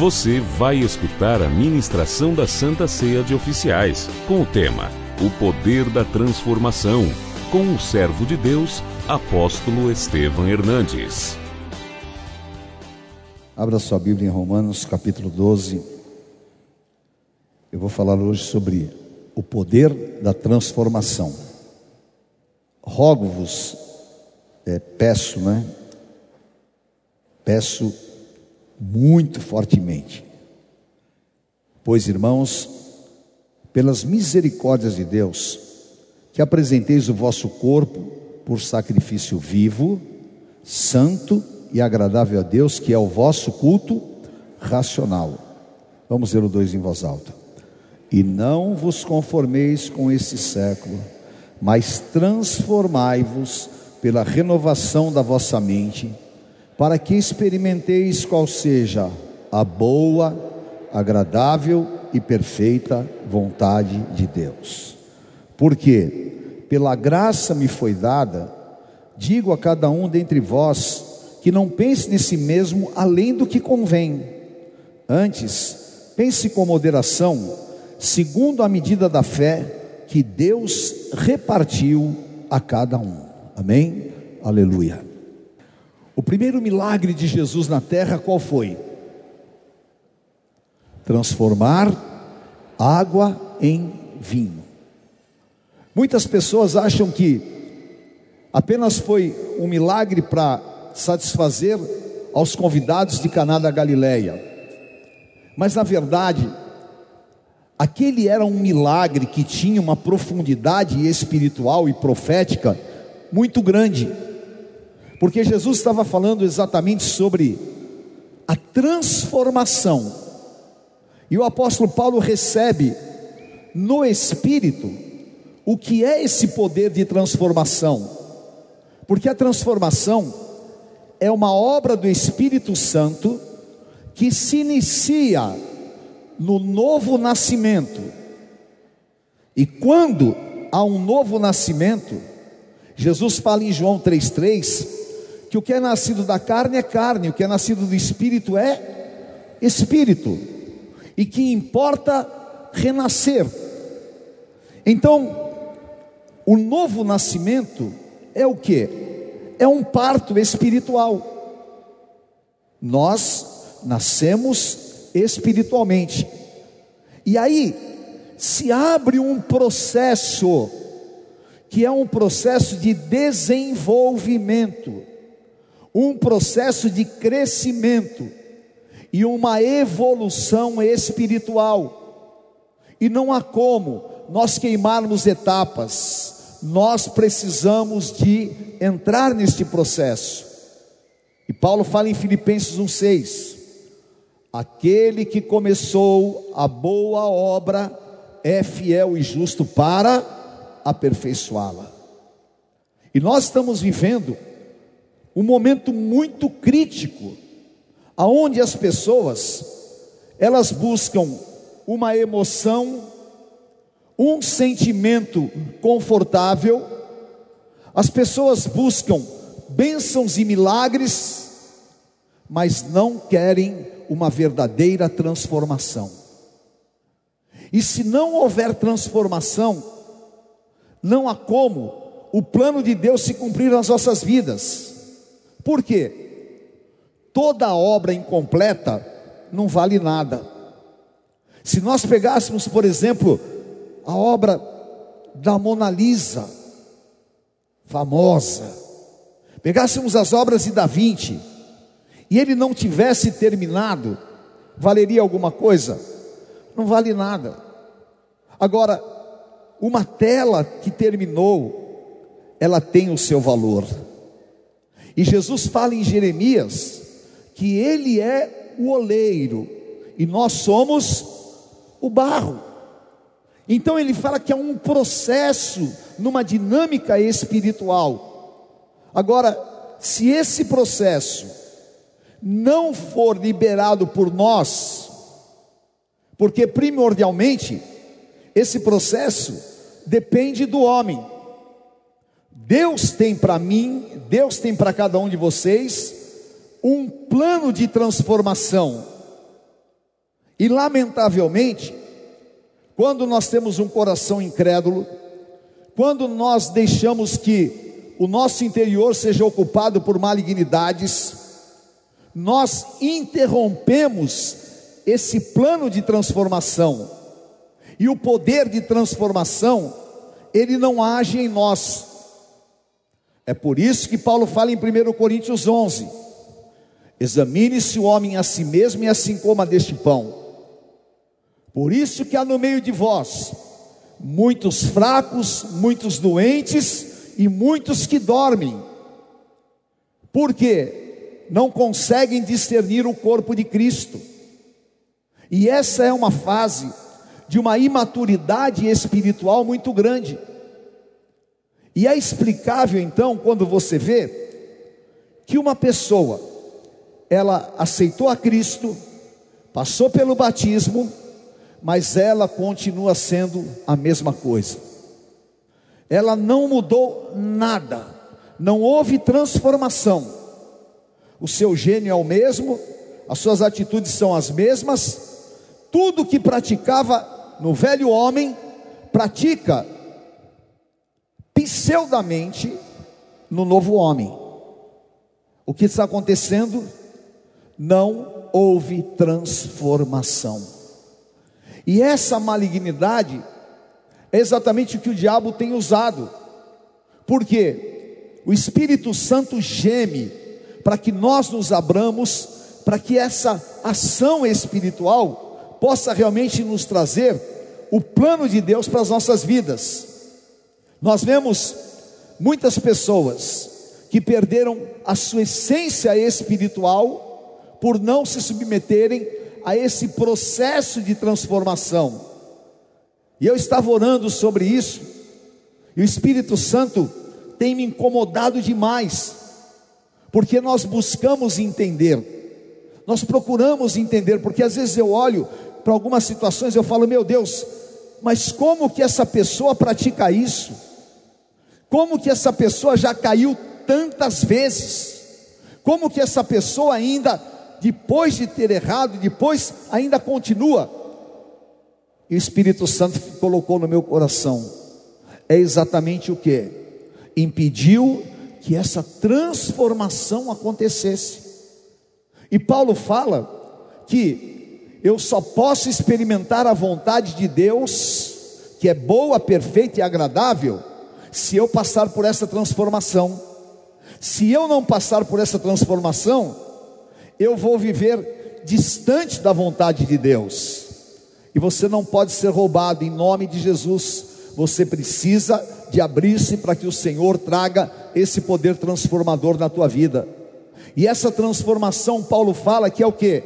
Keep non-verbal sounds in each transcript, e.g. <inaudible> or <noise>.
Você vai escutar a ministração da Santa Ceia de Oficiais, com o tema O Poder da Transformação, com o servo de Deus, apóstolo Estevam Hernandes. Abra sua Bíblia em Romanos capítulo 12. Eu vou falar hoje sobre o poder da transformação. Rogo-vos, é, peço, né? Peço muito fortemente. Pois, irmãos, pelas misericórdias de Deus, que apresenteis o vosso corpo por sacrifício vivo, santo e agradável a Deus, que é o vosso culto racional. Vamos ler o dois em voz alta. E não vos conformeis com este século, mas transformai-vos pela renovação da vossa mente, para que experimenteis qual seja a boa, agradável e perfeita vontade de Deus. Porque pela graça me foi dada, digo a cada um dentre vós que não pense de si mesmo além do que convém. Antes, pense com moderação segundo a medida da fé que Deus repartiu a cada um. Amém? Aleluia. O primeiro milagre de Jesus na terra qual foi? Transformar água em vinho. Muitas pessoas acham que apenas foi um milagre para satisfazer aos convidados de Caná da Galileia. Mas na verdade, Aquele era um milagre que tinha uma profundidade espiritual e profética muito grande, porque Jesus estava falando exatamente sobre a transformação, e o apóstolo Paulo recebe no Espírito o que é esse poder de transformação, porque a transformação é uma obra do Espírito Santo que se inicia no novo nascimento. E quando há um novo nascimento, Jesus fala em João 3,3 que o que é nascido da carne é carne, o que é nascido do espírito é espírito, e que importa renascer. Então, o novo nascimento é o que? É um parto espiritual. Nós nascemos espiritualmente. E aí se abre um processo que é um processo de desenvolvimento, um processo de crescimento e uma evolução espiritual. E não há como nós queimarmos etapas. Nós precisamos de entrar neste processo. E Paulo fala em Filipenses 1:6 Aquele que começou a boa obra é fiel e justo para aperfeiçoá-la. E nós estamos vivendo um momento muito crítico, aonde as pessoas elas buscam uma emoção, um sentimento confortável, as pessoas buscam bênçãos e milagres, mas não querem uma verdadeira transformação. E se não houver transformação, não há como o plano de Deus se cumprir nas nossas vidas. Por quê? Toda obra incompleta não vale nada. Se nós pegássemos, por exemplo, a obra da Mona Lisa, famosa, pegássemos as obras de Da Vinci, e ele não tivesse terminado, valeria alguma coisa? Não vale nada. Agora, uma tela que terminou, ela tem o seu valor. E Jesus fala em Jeremias que ele é o oleiro e nós somos o barro. Então ele fala que é um processo numa dinâmica espiritual. Agora, se esse processo não for liberado por nós, porque primordialmente esse processo depende do homem. Deus tem para mim, Deus tem para cada um de vocês um plano de transformação. E lamentavelmente, quando nós temos um coração incrédulo, quando nós deixamos que o nosso interior seja ocupado por malignidades, nós interrompemos esse plano de transformação. E o poder de transformação, ele não age em nós. É por isso que Paulo fala em 1 Coríntios 11: Examine-se o homem a si mesmo e assim coma deste pão. Por isso que há no meio de vós muitos fracos, muitos doentes e muitos que dormem. Porque não conseguem discernir o corpo de Cristo. E essa é uma fase de uma imaturidade espiritual muito grande. E é explicável então quando você vê que uma pessoa ela aceitou a Cristo, passou pelo batismo, mas ela continua sendo a mesma coisa. Ela não mudou nada, não houve transformação. O seu gênio é o mesmo, as suas atitudes são as mesmas, tudo que praticava no velho homem, pratica pseudamente no novo homem. O que está acontecendo? Não houve transformação. E essa malignidade é exatamente o que o diabo tem usado. Porque o Espírito Santo geme para que nós nos abramos, para que essa ação espiritual possa realmente nos trazer o plano de Deus para as nossas vidas. Nós vemos muitas pessoas que perderam a sua essência espiritual por não se submeterem a esse processo de transformação. E eu estava orando sobre isso, e o Espírito Santo tem me incomodado demais, porque nós buscamos entender, nós procuramos entender, porque às vezes eu olho para algumas situações eu falo, meu Deus, mas como que essa pessoa pratica isso? Como que essa pessoa já caiu tantas vezes? Como que essa pessoa ainda depois de ter errado, depois ainda continua. E o Espírito Santo colocou no meu coração. É exatamente o que? Impediu que essa transformação acontecesse. E Paulo fala que eu só posso experimentar a vontade de Deus, que é boa, perfeita e agradável, se eu passar por essa transformação. Se eu não passar por essa transformação, eu vou viver distante da vontade de Deus. E você não pode ser roubado em nome de Jesus. Você precisa de abrir-se para que o Senhor traga esse poder transformador na tua vida. E essa transformação, Paulo fala que é o que?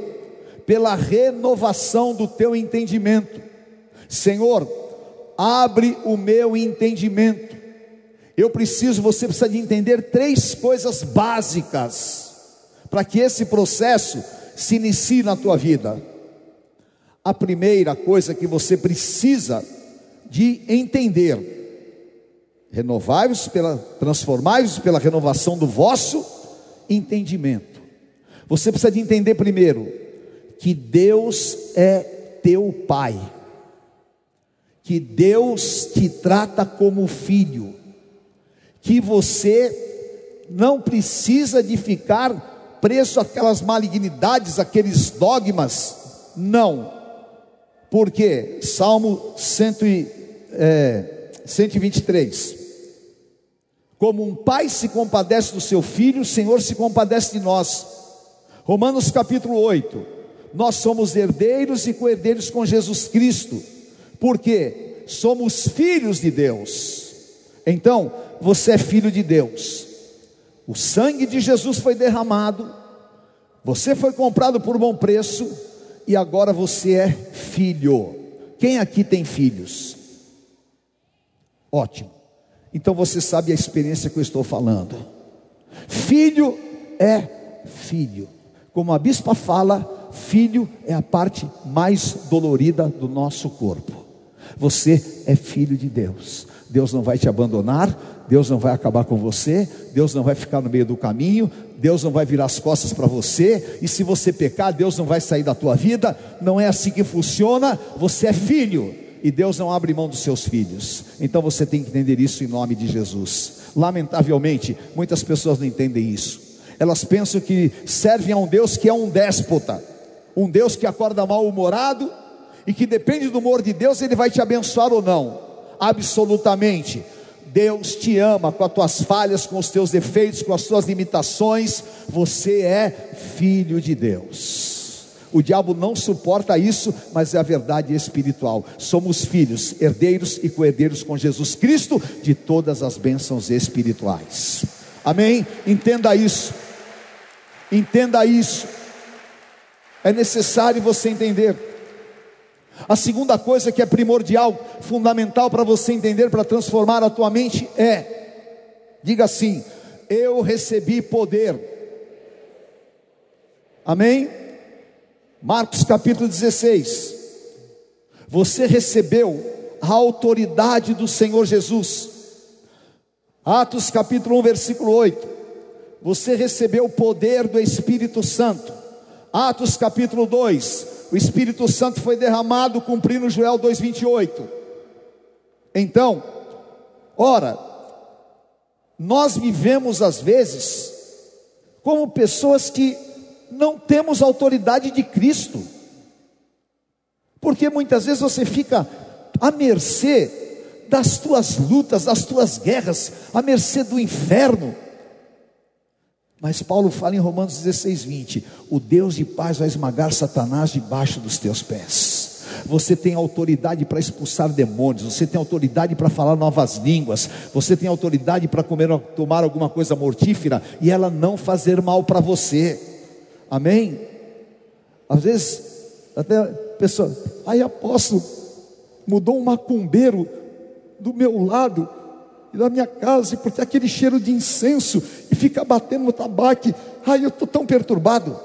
Pela renovação do teu entendimento. Senhor, abre o meu entendimento. Eu preciso, você precisa de entender três coisas básicas para que esse processo se inicie na tua vida. A primeira coisa que você precisa de entender, renovai-vos pela, transformai-vos pela renovação do vosso entendimento. Você precisa de entender primeiro que Deus é teu Pai, que Deus te trata como filho, que você não precisa de ficar preso àquelas malignidades, aqueles dogmas. Não. Porque Salmo 100, é, 123. Como um pai se compadece do seu filho, o Senhor se compadece de nós. Romanos capítulo 8. Nós somos herdeiros e co-herdeiros com Jesus Cristo. Porque somos filhos de Deus. Então, você é filho de Deus. O sangue de Jesus foi derramado, você foi comprado por bom preço e agora você é filho. Quem aqui tem filhos? Ótimo. Então você sabe a experiência que eu estou falando. Filho é filho. Como a bispa fala, filho é a parte mais dolorida do nosso corpo. Você é filho de Deus. Deus não vai te abandonar, Deus não vai acabar com você, Deus não vai ficar no meio do caminho, Deus não vai virar as costas para você, e se você pecar, Deus não vai sair da tua vida. Não é assim que funciona. Você é filho, e Deus não abre mão dos seus filhos. Então você tem que entender isso em nome de Jesus. Lamentavelmente, muitas pessoas não entendem isso. Elas pensam que servem a um Deus que é um déspota, um Deus que acorda mal-humorado e que depende do humor de Deus, ele vai te abençoar ou não. Absolutamente. Deus te ama com as tuas falhas, com os teus defeitos, com as tuas limitações. Você é filho de Deus. O diabo não suporta isso, mas é a verdade espiritual. Somos filhos, herdeiros e co-herdeiros com Jesus Cristo de todas as bênçãos espirituais. Amém? Entenda isso. Entenda isso. É necessário você entender. A segunda coisa que é primordial, fundamental para você entender, para transformar a tua mente é: diga assim, eu recebi poder. Amém? Marcos capítulo 16. Você recebeu a autoridade do Senhor Jesus. Atos capítulo 1, versículo 8. Você recebeu o poder do Espírito Santo. Atos capítulo 2 o Espírito Santo foi derramado cumprindo Joel 2:28. Então, ora, nós vivemos às vezes como pessoas que não temos autoridade de Cristo. Porque muitas vezes você fica à mercê das tuas lutas, das tuas guerras, à mercê do inferno. Mas Paulo fala em Romanos 16, 20: O Deus de paz vai esmagar Satanás debaixo dos teus pés. Você tem autoridade para expulsar demônios, você tem autoridade para falar novas línguas, você tem autoridade para comer, tomar alguma coisa mortífera e ela não fazer mal para você. Amém? Às vezes, até a pessoa, aí apóstolo, mudou um macumbeiro do meu lado, e na minha casa, e por ter aquele cheiro de incenso, e fica batendo no tabaco, ai eu estou tão perturbado.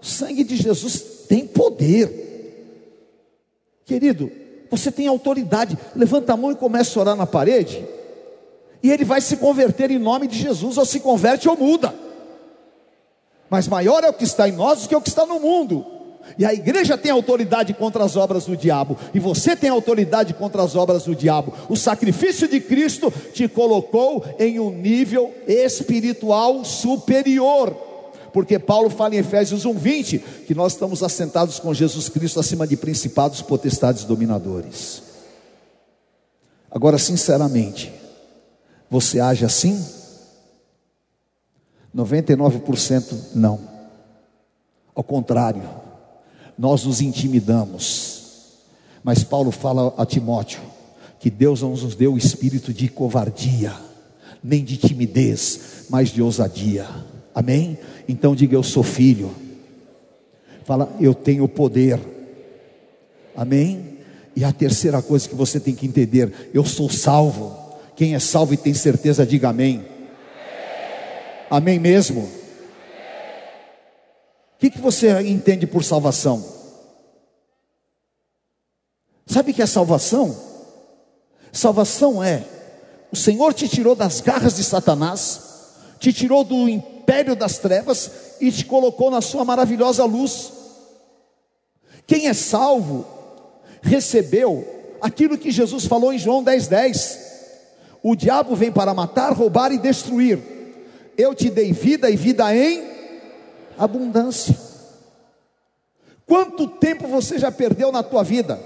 O sangue de Jesus tem poder. Querido, você tem autoridade. Levanta a mão e começa a orar na parede. E ele vai se converter em nome de Jesus, ou se converte ou muda. Mas maior é o que está em nós do que o que está no mundo. E a igreja tem autoridade contra as obras do diabo, e você tem autoridade contra as obras do diabo. O sacrifício de Cristo te colocou em um nível espiritual superior. Porque Paulo fala em Efésios 1:20 que nós estamos assentados com Jesus Cristo acima de principados, potestades, dominadores. Agora, sinceramente, você age assim? 99% não. Ao contrário, nós nos intimidamos. Mas Paulo fala a Timóteo que Deus não nos deu o espírito de covardia, nem de timidez, mas de ousadia. Amém? Então diga: Eu sou filho. Fala, eu tenho poder. Amém? E a terceira coisa que você tem que entender: eu sou salvo. Quem é salvo e tem certeza, diga amém. Amém mesmo? Que, que você entende por salvação? Sabe o que é salvação? Salvação é: o Senhor te tirou das garras de Satanás, te tirou do império das trevas e te colocou na sua maravilhosa luz. Quem é salvo, recebeu aquilo que Jesus falou em João 10,10: 10. O diabo vem para matar, roubar e destruir. Eu te dei vida e vida em abundância. Quanto tempo você já perdeu na tua vida?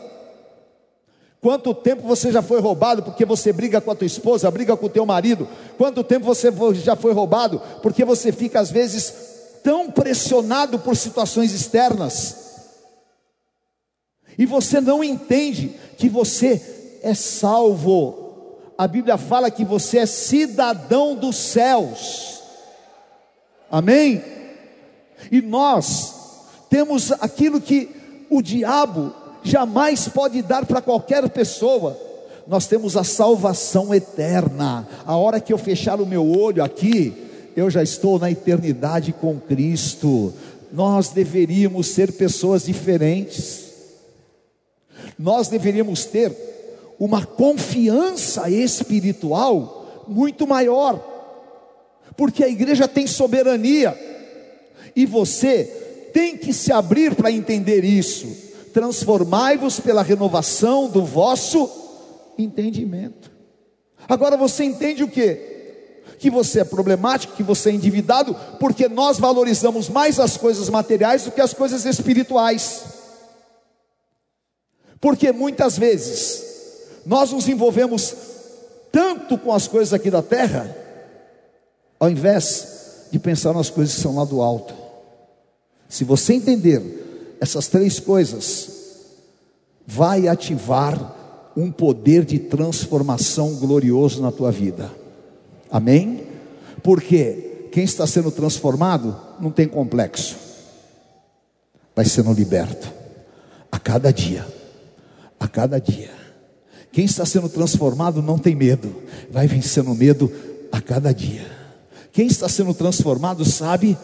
Quanto tempo você já foi roubado porque você briga com a tua esposa, briga com o teu marido? Quanto tempo você já foi roubado porque você fica às vezes tão pressionado por situações externas? E você não entende que você é salvo. A Bíblia fala que você é cidadão dos céus. Amém? E nós temos aquilo que o diabo jamais pode dar para qualquer pessoa. Nós temos a salvação eterna. A hora que eu fechar o meu olho aqui, eu já estou na eternidade com Cristo. Nós deveríamos ser pessoas diferentes. Nós deveríamos ter uma confiança espiritual muito maior, porque a igreja tem soberania, e você tem que se abrir para entender isso. Transformai-vos pela renovação do vosso entendimento. Agora você entende o que? Que você é problemático, que você é endividado, porque nós valorizamos mais as coisas materiais do que as coisas espirituais. Porque muitas vezes nós nos envolvemos tanto com as coisas aqui da terra, ao invés de pensar nas coisas que são lá do alto. Se você entender essas três coisas, vai ativar um poder de transformação glorioso na tua vida. Amém? Porque quem está sendo transformado não tem complexo, vai sendo liberto a cada dia, a cada dia. Quem está sendo transformado não tem medo, vai vencendo o medo a cada dia. Quem está sendo transformado sabe,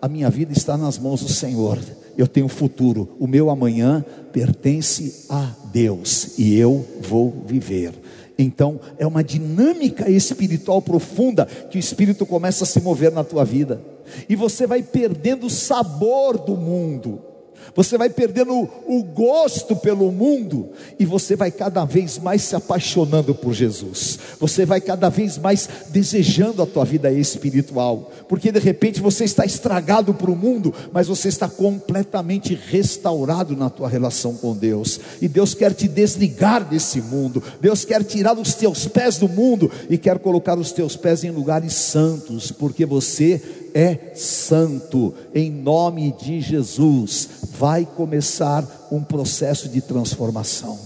a minha vida está nas mãos do Senhor. Eu tenho futuro, o meu amanhã pertence a Deus e eu vou viver. Então, é uma dinâmica espiritual profunda que o Espírito começa a se mover na tua vida, e você vai perdendo o sabor do mundo você vai perdendo o gosto pelo mundo e você vai cada vez mais se apaixonando por Jesus. Você vai cada vez mais desejando a tua vida espiritual, porque de repente você está estragado para o mundo, mas você está completamente restaurado na tua relação com Deus. E Deus quer te desligar desse mundo. Deus quer tirar os teus pés do mundo e quer colocar os teus pés em lugares santos, porque você é santo, em nome de Jesus, vai começar um processo de transformação,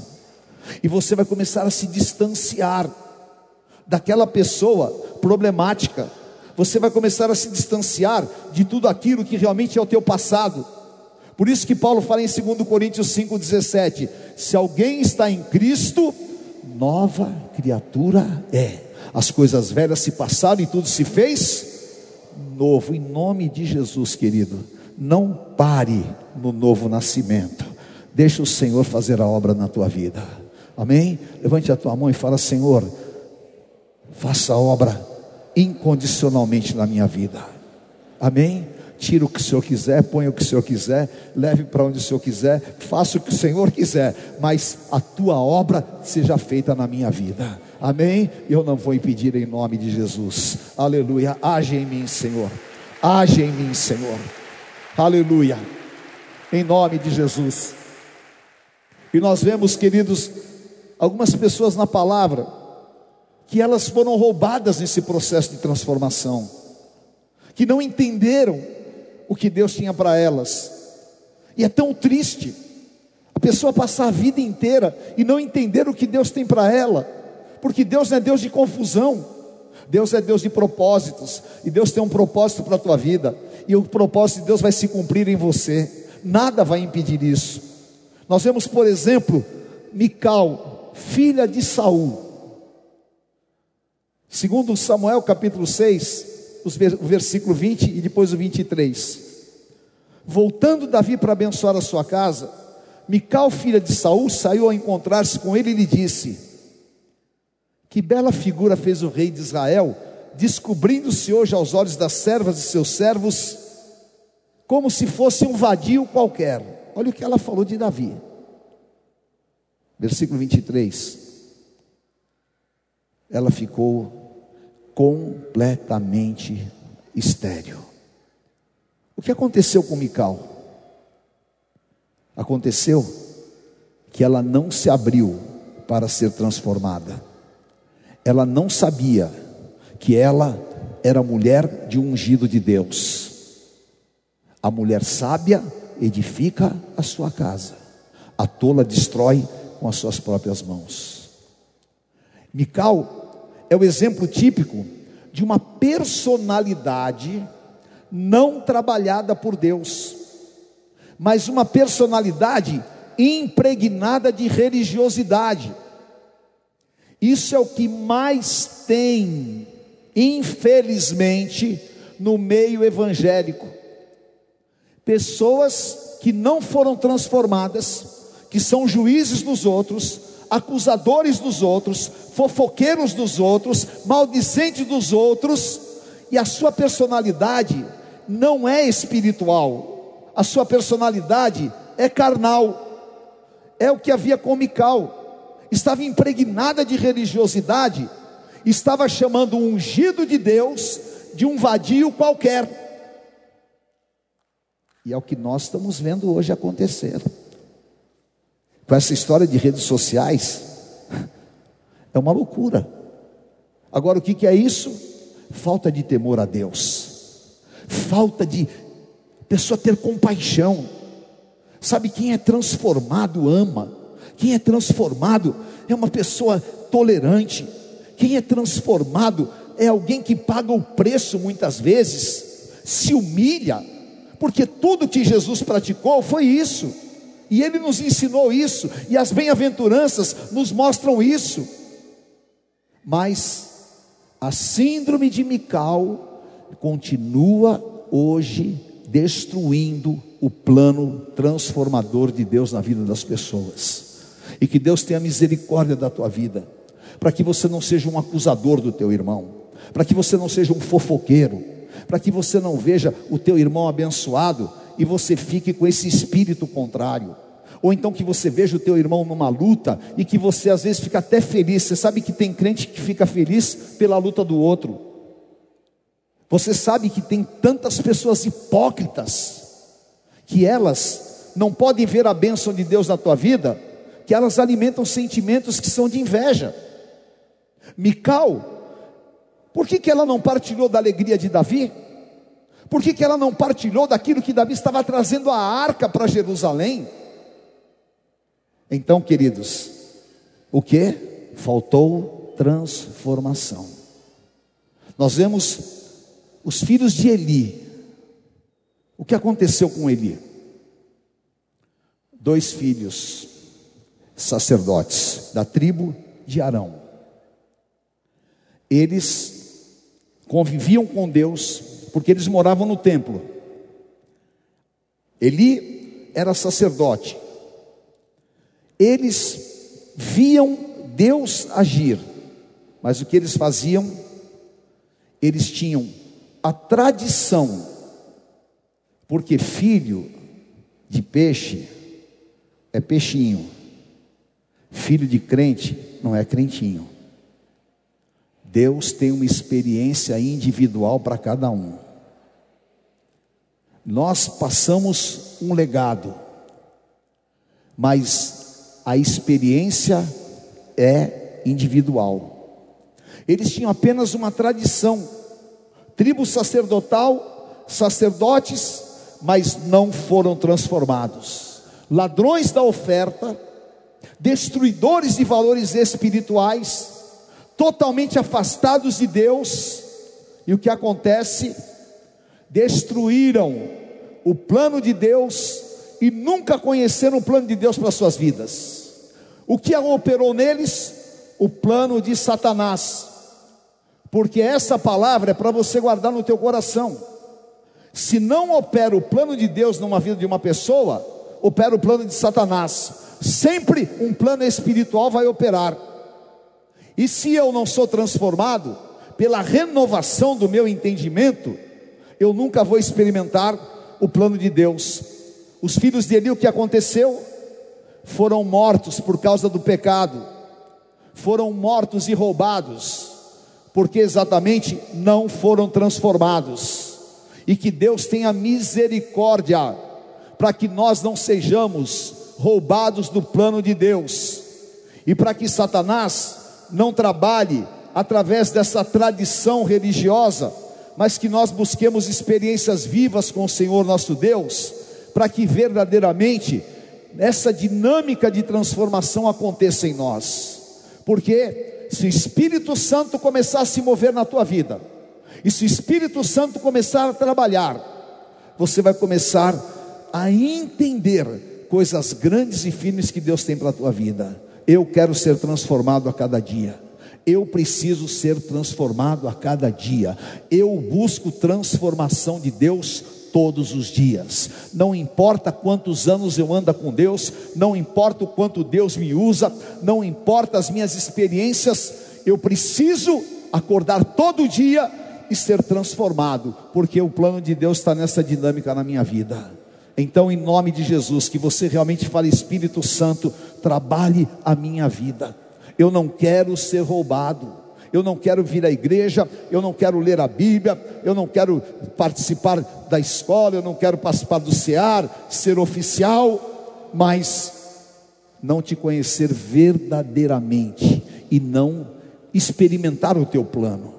e você vai começar a se distanciar daquela pessoa problemática, você vai começar a se distanciar de tudo aquilo que realmente é o teu passado. Por isso que Paulo fala em 2 Coríntios 5,17: se alguém está em Cristo, nova criatura é. As coisas velhas se passaram e tudo se fez novo, em nome de Jesus, querido. Não pare no novo nascimento. Deixa o Senhor fazer a obra na tua vida. Amém? Levante a tua mão e fala: Senhor, faça a obra incondicionalmente na minha vida. Amém? Tira o que o Senhor quiser, põe o que o Senhor quiser, leve para onde o Senhor quiser, faça o que o Senhor quiser, mas a tua obra seja feita na minha vida. Amém? Eu não vou impedir em nome de Jesus. Aleluia. Age em mim, Senhor. Age em mim, Senhor. Aleluia. Em nome de Jesus. E nós vemos, queridos, algumas pessoas na palavra que elas foram roubadas nesse processo de transformação, que não entenderam o que Deus tinha para elas. E é tão triste a pessoa passar a vida inteira e não entender o que Deus tem para ela porque Deus não é Deus de confusão, Deus é Deus de propósitos, e Deus tem um propósito para a tua vida, e o propósito de Deus vai se cumprir em você, nada vai impedir isso. Nós vemos, por exemplo, Mical, filha de Saul, segundo Samuel capítulo 6, o versículo 20 e depois o 23. Voltando Davi para abençoar a sua casa, Mical, filha de Saul, saiu a encontrar-se com ele e lhe disse: que bela figura fez o rei de Israel, descobrindo-se hoje aos olhos das servas de seus servos, como se fosse um vadio qualquer. Olha o que ela falou de Davi. Versículo 23. Ela ficou completamente estéril. O que aconteceu com Mical? Aconteceu que ela não se abriu para ser transformada ela não sabia que ela era mulher de um ungido de Deus. A mulher sábia edifica a sua casa, a tola destrói com as suas próprias mãos. Mical é o exemplo típico de uma personalidade não trabalhada por Deus, mas uma personalidade impregnada de religiosidade. Isso é o que mais tem, infelizmente, no meio evangélico. Pessoas que não foram transformadas, que são juízes dos outros, acusadores dos outros, fofoqueiros dos outros, maldicentes dos outros, e a sua personalidade não é espiritual, a sua personalidade é carnal. É o que havia com Mical. Estava impregnada de religiosidade, estava chamando o ungido de Deus de um vadio qualquer. E é o que nós estamos vendo hoje acontecer. Com essa história de redes sociais, <laughs> é uma loucura. Agora, o que, que é isso? Falta de temor a Deus, falta de pessoa ter compaixão. Sabe, quem é transformado ama, quem é transformado é uma pessoa tolerante, quem é transformado é alguém que paga o preço muitas vezes, se humilha, porque tudo que Jesus praticou foi isso, e ele nos ensinou isso, e as bem-aventuranças nos mostram isso. Mas a síndrome de Mical continua hoje destruindo o plano transformador de Deus na vida das pessoas. E que Deus tenha misericórdia da tua vida, para que você não seja um acusador do teu irmão, para que você não seja um fofoqueiro, para que você não veja o teu irmão abençoado e você fique com esse espírito contrário. Ou então que você veja o teu irmão numa luta e que você às vezes fica até feliz. Você sabe que tem crente que fica feliz pela luta do outro. Você sabe que tem tantas pessoas hipócritas que elas não podem ver a bênção de Deus na tua vida, que elas alimentam sentimentos que são de inveja. Mical por que, que ela não partilhou da alegria de Davi? Por que, que ela não partilhou daquilo que Davi estava trazendo a arca para Jerusalém? Então, queridos, o que? Faltou transformação. Nós vemos os filhos de Eli. O que aconteceu com Eli? Dois filhos, sacerdotes da tribo de Arão. Eles conviviam com Deus, porque eles moravam no templo. Eli era sacerdote. Eles viam Deus agir, mas o que eles faziam? Eles tinham a tradição, porque filho de peixe é peixinho, filho de crente não é crentinho. Deus tem uma experiência individual para cada um. Nós passamos um legado, mas a experiência é individual. Eles tinham apenas uma tradição, tribo sacerdotal, sacerdotes, mas não foram transformados. Ladrões da oferta, destruidores de valores espirituais, totalmente afastados de Deus, e o que acontece? Destruíram o plano de Deus e nunca conheceram o plano de Deus para suas vidas. O que operou neles? O plano de Satanás. Porque essa palavra é para você guardar no teu coração. Se não opera o plano de Deus numa vida de uma pessoa, opera o plano de Satanás. Sempre um plano espiritual vai operar. E se eu não sou transformado pela renovação do meu entendimento, eu nunca vou experimentar o plano de Deus. Os filhos de Eli, o que aconteceu? Foram mortos por causa do pecado, foram mortos e roubados, porque exatamente não foram transformados. E que Deus tenha misericórdia, para que nós não sejamos roubados do plano de Deus, e para que Satanás não trabalhe através dessa tradição religiosa, mas que nós busquemos experiências vivas com o Senhor nosso Deus, para que verdadeiramente essa dinâmica de transformação aconteça em nós. Porque se o Espírito Santo começar a se mover na tua vida, e se o Espírito Santo começar a trabalhar, você vai começar a entender coisas grandes e firmes que Deus tem para a tua vida. Eu quero ser transformado a cada dia. Eu preciso ser transformado a cada dia. Eu busco transformação de Deus todos os dias. Não importa quantos anos eu ando com Deus, não importa o quanto Deus me usa, não importa as minhas experiências, eu preciso acordar todo dia e ser transformado, porque o plano de Deus está nessa dinâmica na minha vida. Então, em nome de Jesus, que você realmente fale, Espírito Santo, trabalhe a minha vida. Eu não quero ser roubado eu não quero vir à igreja, eu não quero ler a Bíblia, eu não quero participar da escola, eu não quero participar do CEAR, ser oficial, mas não te conhecer verdadeiramente e não experimentar o teu plano.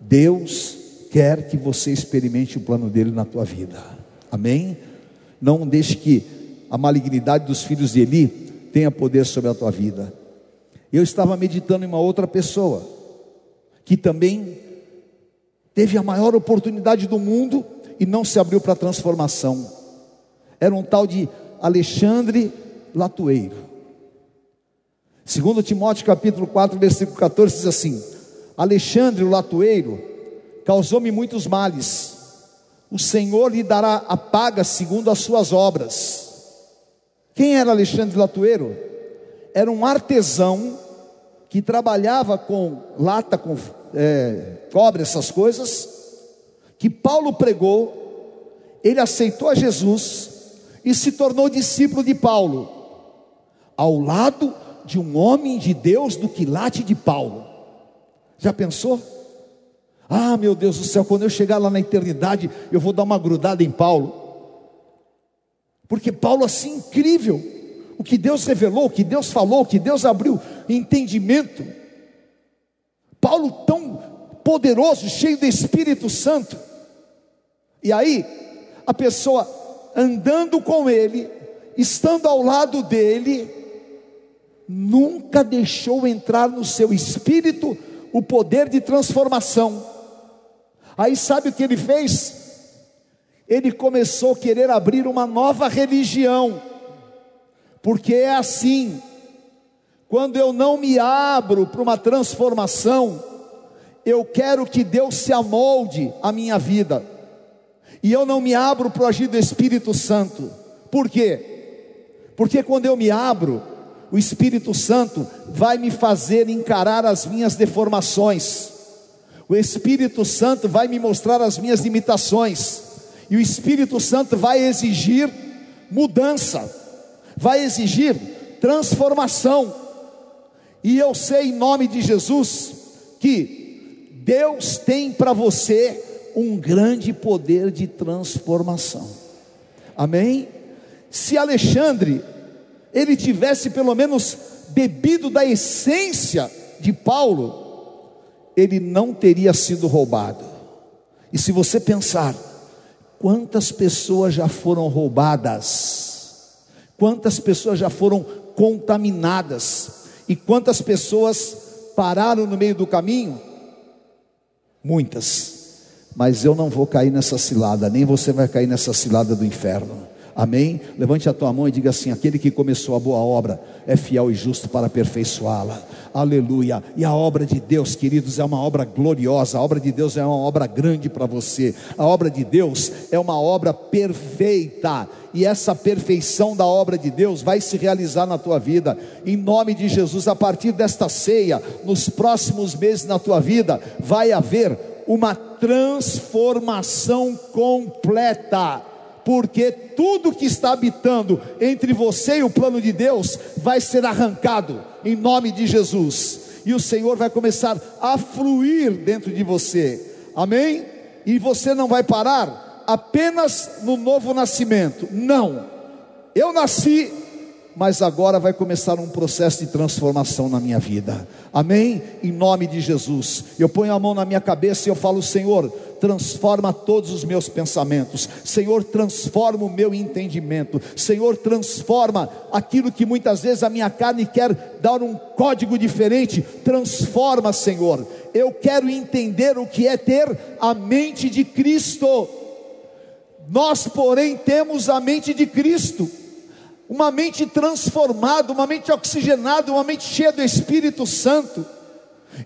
Deus quer que você experimente o plano dele na tua vida. Amém? Não deixe que a malignidade dos filhos de Eli tenha poder sobre a tua vida. Eu estava meditando em uma outra pessoa que também teve a maior oportunidade do mundo e não se abriu para a transformação. Era um tal de Alexandre Latueiro. Segundo Timóteo capítulo 4, versículo 14 diz assim: Alexandre o Latueiro causou-me muitos males. O Senhor lhe dará a paga segundo as suas obras. Quem era Alexandre Latueiro? Era um artesão que trabalhava com lata, com é, cobre, essas coisas, que Paulo pregou, ele aceitou a Jesus e se tornou discípulo de Paulo, ao lado de um homem de Deus do quilate de Paulo. Já pensou? Ah, meu Deus do céu, quando eu chegar lá na eternidade, eu vou dar uma grudada em Paulo. Porque Paulo assim incrível, o que Deus revelou, o que Deus falou, o que Deus abriu entendimento. Paulo tão poderoso, cheio do Espírito Santo. E aí, a pessoa andando com ele, estando ao lado dele, nunca deixou entrar no seu espírito o poder de transformação. Aí sabe o que ele fez? Ele começou a querer abrir uma nova religião porque é assim. Quando eu não me abro para uma transformação, eu quero que Deus se amolde a minha vida. E eu não me abro para o agir do Espírito Santo. Por quê? Porque quando eu me abro, o Espírito Santo vai me fazer encarar as minhas deformações. O Espírito Santo vai me mostrar as minhas limitações. E o Espírito Santo vai exigir mudança vai exigir transformação. E eu sei em nome de Jesus que Deus tem para você um grande poder de transformação. Amém? Se Alexandre ele tivesse pelo menos bebido da essência de Paulo, ele não teria sido roubado. E se você pensar, quantas pessoas já foram roubadas? Quantas pessoas já foram contaminadas e quantas pessoas pararam no meio do caminho? Muitas. Mas eu não vou cair nessa cilada, nem você vai cair nessa cilada do inferno. Amém? Levante a tua mão e diga assim: aquele que começou a boa obra é fiel e justo para aperfeiçoá-la. Aleluia. E a obra de Deus, queridos, é uma obra gloriosa. A obra de Deus é uma obra grande para você. A obra de Deus é uma obra perfeita. E essa perfeição da obra de Deus vai se realizar na tua vida. Em nome de Jesus, a partir desta ceia, nos próximos meses na tua vida, vai haver uma transformação completa porque tudo que está habitando entre você e o plano de Deus vai ser arrancado em nome de Jesus, e o Senhor vai começar a fluir dentro de você, amém? E você não vai parar apenas no novo nascimento, não, eu nasci mas agora vai começar um processo de transformação na minha vida. Amém? Em nome de Jesus. Eu ponho a mão na minha cabeça e eu falo, Senhor, transforma todos os meus pensamentos. Senhor, transforma o meu entendimento. Senhor, transforma aquilo que muitas vezes a minha carne quer dar um código diferente. Transforma, Senhor. Eu quero entender o que é ter a mente de Cristo. Nós, porém, temos a mente de Cristo uma mente transformada, uma mente oxigenada, uma mente cheia do Espírito Santo.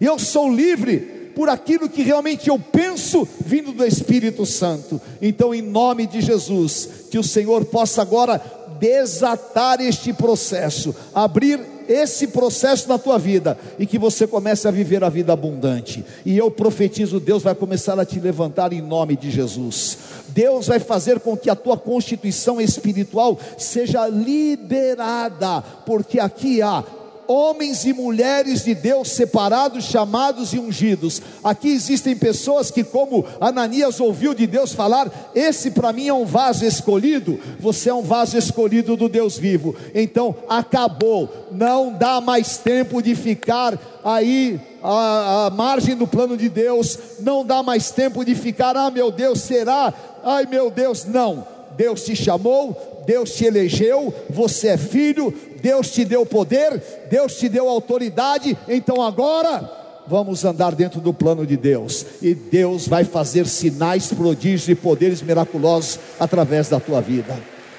Eu sou livre por aquilo que realmente eu penso vindo do Espírito Santo. Então, em nome de Jesus, que o Senhor possa agora desatar este processo, abrir esse processo na tua vida e que você comece a viver a vida abundante. E eu profetizo: Deus vai começar a te levantar em nome de Jesus. Deus vai fazer com que a tua constituição espiritual seja liberada, porque aqui há homens e mulheres de Deus separados, chamados e ungidos. Aqui existem pessoas que, como Ananias ouviu de Deus falar, esse para mim é um vaso escolhido, você é um vaso escolhido do Deus vivo. Então, acabou, não dá mais tempo de ficar aí à, à margem do plano de Deus, não dá mais tempo de ficar, ah meu Deus, será? Ai meu Deus, não. Deus te chamou, Deus te elegeu, você é filho, Deus te deu poder, Deus te deu autoridade, então agora vamos andar dentro do plano de Deus, e Deus vai fazer sinais, prodígios e poderes miraculosos através da tua vida.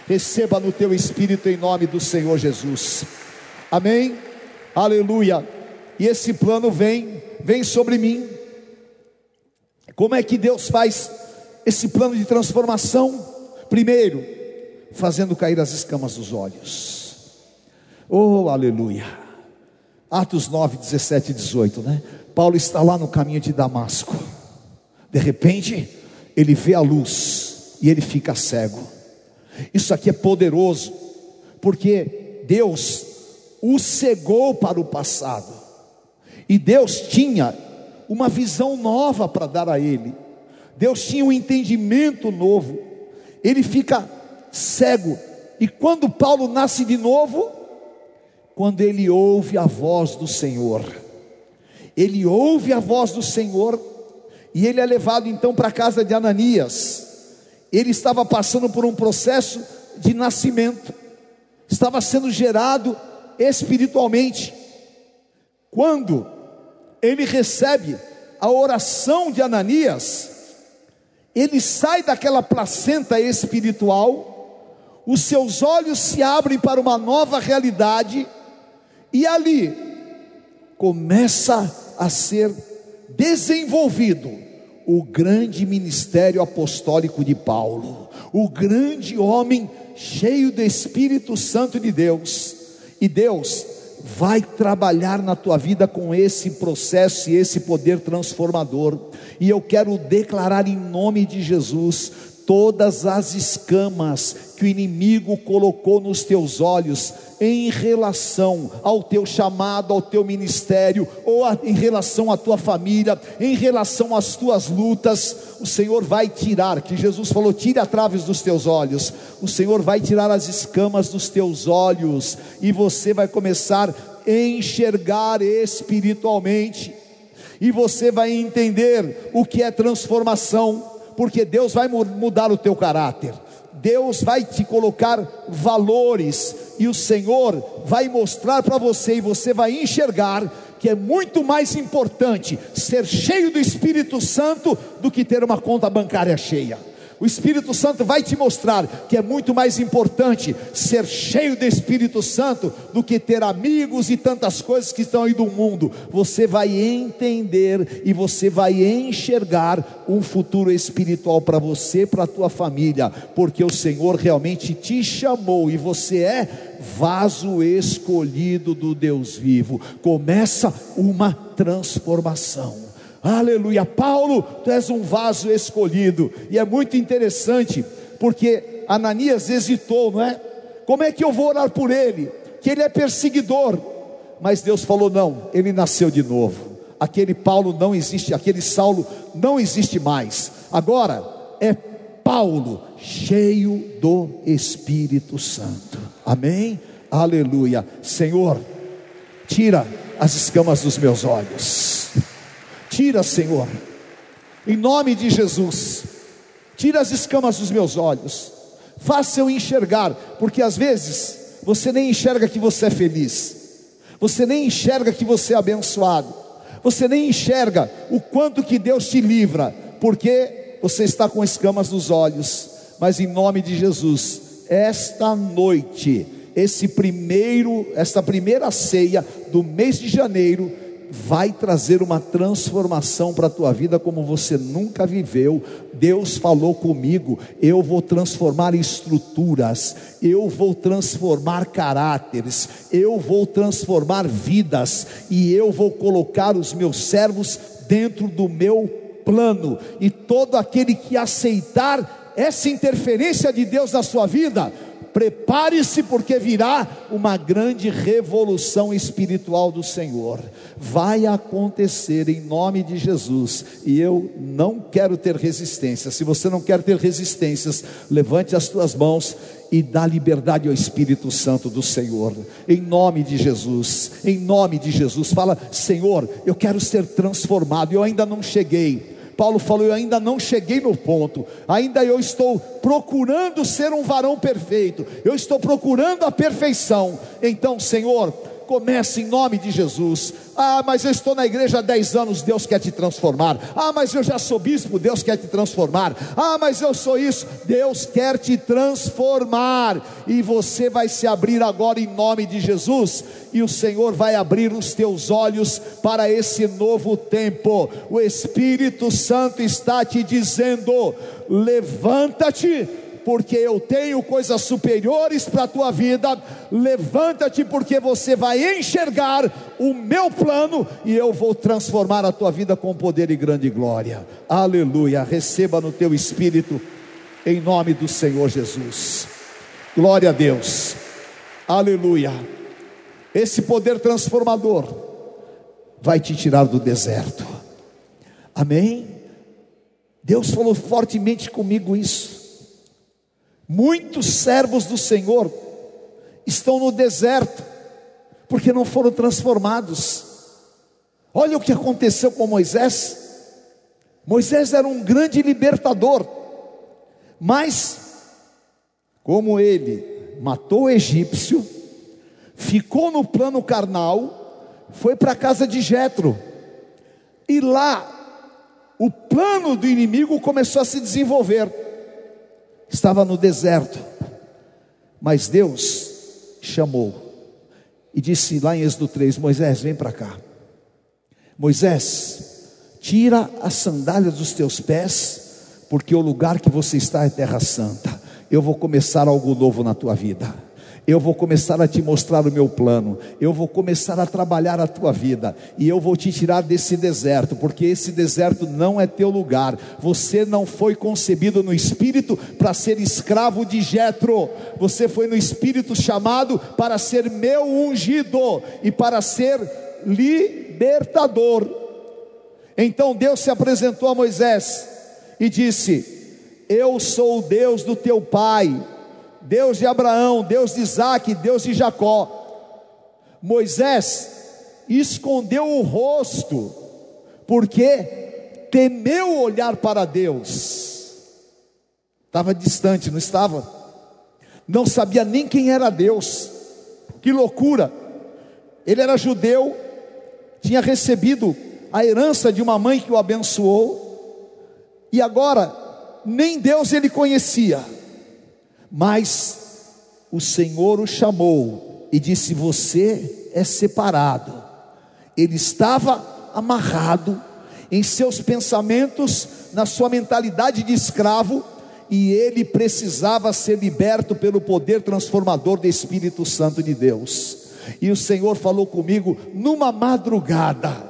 Receba no teu espírito em nome do Senhor Jesus. Amém? Aleluia. E esse plano vem, vem sobre mim. Como é que Deus faz esse plano de transformação? Primeiro, fazendo cair as escamas dos olhos. Oh, aleluia. Atos 9, 17 e 18, né? Paulo está lá no caminho de Damasco. De repente, ele vê a luz e ele fica cego. Isso aqui é poderoso, porque Deus o cegou para o passado. E Deus tinha uma visão nova para dar a ele. Deus tinha um entendimento novo. Ele fica cego. E quando Paulo nasce de novo, quando ele ouve a voz do Senhor. Ele ouve a voz do Senhor e ele é levado então para a casa de Ananias. Ele estava passando por um processo de nascimento, estava sendo gerado espiritualmente. Quando ele recebe a oração de Ananias, ele sai daquela placenta espiritual, os seus olhos se abrem para uma nova realidade e ali começa a ser desenvolvido o grande ministério apostólico de Paulo, o grande homem cheio do Espírito Santo de Deus. E Deus vai trabalhar na tua vida com esse processo e esse poder transformador. E eu quero declarar em nome de Jesus todas as escamas que o inimigo colocou nos teus olhos em relação ao teu chamado, ao teu ministério, ou a, em relação à tua família, em relação às tuas lutas, o Senhor vai tirar, que Jesus falou: tire a traves dos teus olhos, o Senhor vai tirar as escamas dos teus olhos, e você vai começar a enxergar espiritualmente, e você vai entender o que é transformação porque Deus vai mudar o teu caráter. Deus vai te colocar valores e o Senhor vai mostrar para você e você vai enxergar que é muito mais importante ser cheio do Espírito Santo do que ter uma conta bancária cheia o Espírito Santo vai te mostrar que é muito mais importante ser cheio do Espírito Santo do que ter amigos e tantas coisas que estão aí do mundo. Você vai entender e você vai enxergar um futuro espiritual para você, para a tua família, porque o Senhor realmente te chamou e você é vaso escolhido do Deus vivo. Começa uma transformação. Aleluia. Paulo, tu és um vaso escolhido. E é muito interessante, porque Ananias hesitou, não é? Como é que eu vou orar por ele? Que ele é perseguidor. Mas Deus falou: não, ele nasceu de novo. Aquele Paulo não existe, aquele Saulo não existe mais. Agora é Paulo, cheio do Espírito Santo. Amém? Aleluia. Senhor, tira as escamas dos meus olhos Tira, Senhor, em nome de Jesus, tira as escamas dos meus olhos, faça eu enxergar, porque às vezes você nem enxerga que você é feliz, você nem enxerga que você é abençoado, você nem enxerga o quanto que Deus te livra, porque você está com escamas nos olhos, mas em nome de Jesus, esta noite, esse primeiro, esta primeira ceia do mês de janeiro, vai trazer uma transformação para a tua vida como você nunca viveu. Deus falou comigo, eu vou transformar estruturas, eu vou transformar caráteres, eu vou transformar vidas e eu vou colocar os meus servos dentro do meu plano. E todo aquele que aceitar essa interferência de Deus na sua vida, prepare-se, porque virá uma grande revolução espiritual do Senhor. Vai acontecer em nome de Jesus, e eu não quero ter resistência. Se você não quer ter resistências, levante as tuas mãos e dá liberdade ao Espírito Santo do Senhor, em nome de Jesus, em nome de Jesus. Fala, Senhor, eu quero ser transformado, eu ainda não cheguei Paulo falou: Eu ainda não cheguei no ponto, ainda eu estou procurando ser um varão perfeito, eu estou procurando a perfeição. Então, Senhor, comece em nome de Jesus. Ah, mas eu estou na igreja há 10 anos, Deus quer te transformar. Ah, mas eu já sou bispo, Deus quer te transformar. Ah, mas eu sou isso, Deus quer te transformar. E você vai se abrir agora em nome de Jesus, e o Senhor vai abrir os teus olhos para esse novo tempo. O Espírito Santo está te dizendo: levanta-te porque eu tenho coisas superiores para a tua vida. Levanta-te, porque você vai enxergar o meu plano e eu vou transformar a tua vida com poder e grande glória. Aleluia. Receba no teu espírito, em nome do Senhor Jesus. Glória a Deus. Aleluia. Esse poder transformador vai te tirar do deserto. Amém? Deus falou fortemente comigo isso. Muitos servos do Senhor estão no deserto, porque não foram transformados. Olha o que aconteceu com Moisés. Moisés era um grande libertador, mas, como ele matou o egípcio, ficou no plano carnal, foi para a casa de Jetro, e lá o plano do inimigo começou a se desenvolver estava no deserto, mas Deus chamou e disse lá em Êxodo 3: Moisés, vem para cá. Moisés, tira as sandálias dos teus pés, porque o lugar que você está é terra santa. Eu vou começar algo novo na tua vida eu vou começar a te mostrar o meu plano, eu vou começar a trabalhar a tua vida, e eu vou te tirar desse deserto, porque esse deserto não é teu lugar. Você não foi concebido no espírito para ser escravo de Jetro, você foi no espírito chamado para ser meu ungido e para ser libertador. Então Deus se apresentou a Moisés e disse: Eu sou o Deus do teu pai Deus de Abraão, Deus de Isaac, Deus de Jacó. Moisés escondeu o rosto, porque temeu olhar para Deus. Estava distante, não estava? Não sabia nem quem era Deus. Que loucura! Ele era judeu, tinha recebido a herança de uma mãe que o abençoou, e agora nem Deus ele conhecia. Mas o Senhor o chamou e disse: Você é separado. Ele estava amarrado em seus pensamentos, na sua mentalidade de escravo, e ele precisava ser liberto pelo poder transformador do Espírito Santo de Deus. E o Senhor falou comigo numa madrugada: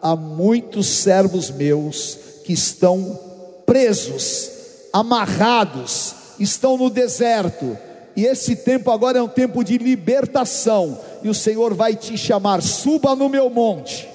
há muitos servos meus que estão presos, amarrados, estão no deserto, e esse tempo agora é um tempo de libertação, e o Senhor vai te chamar: suba no meu monte,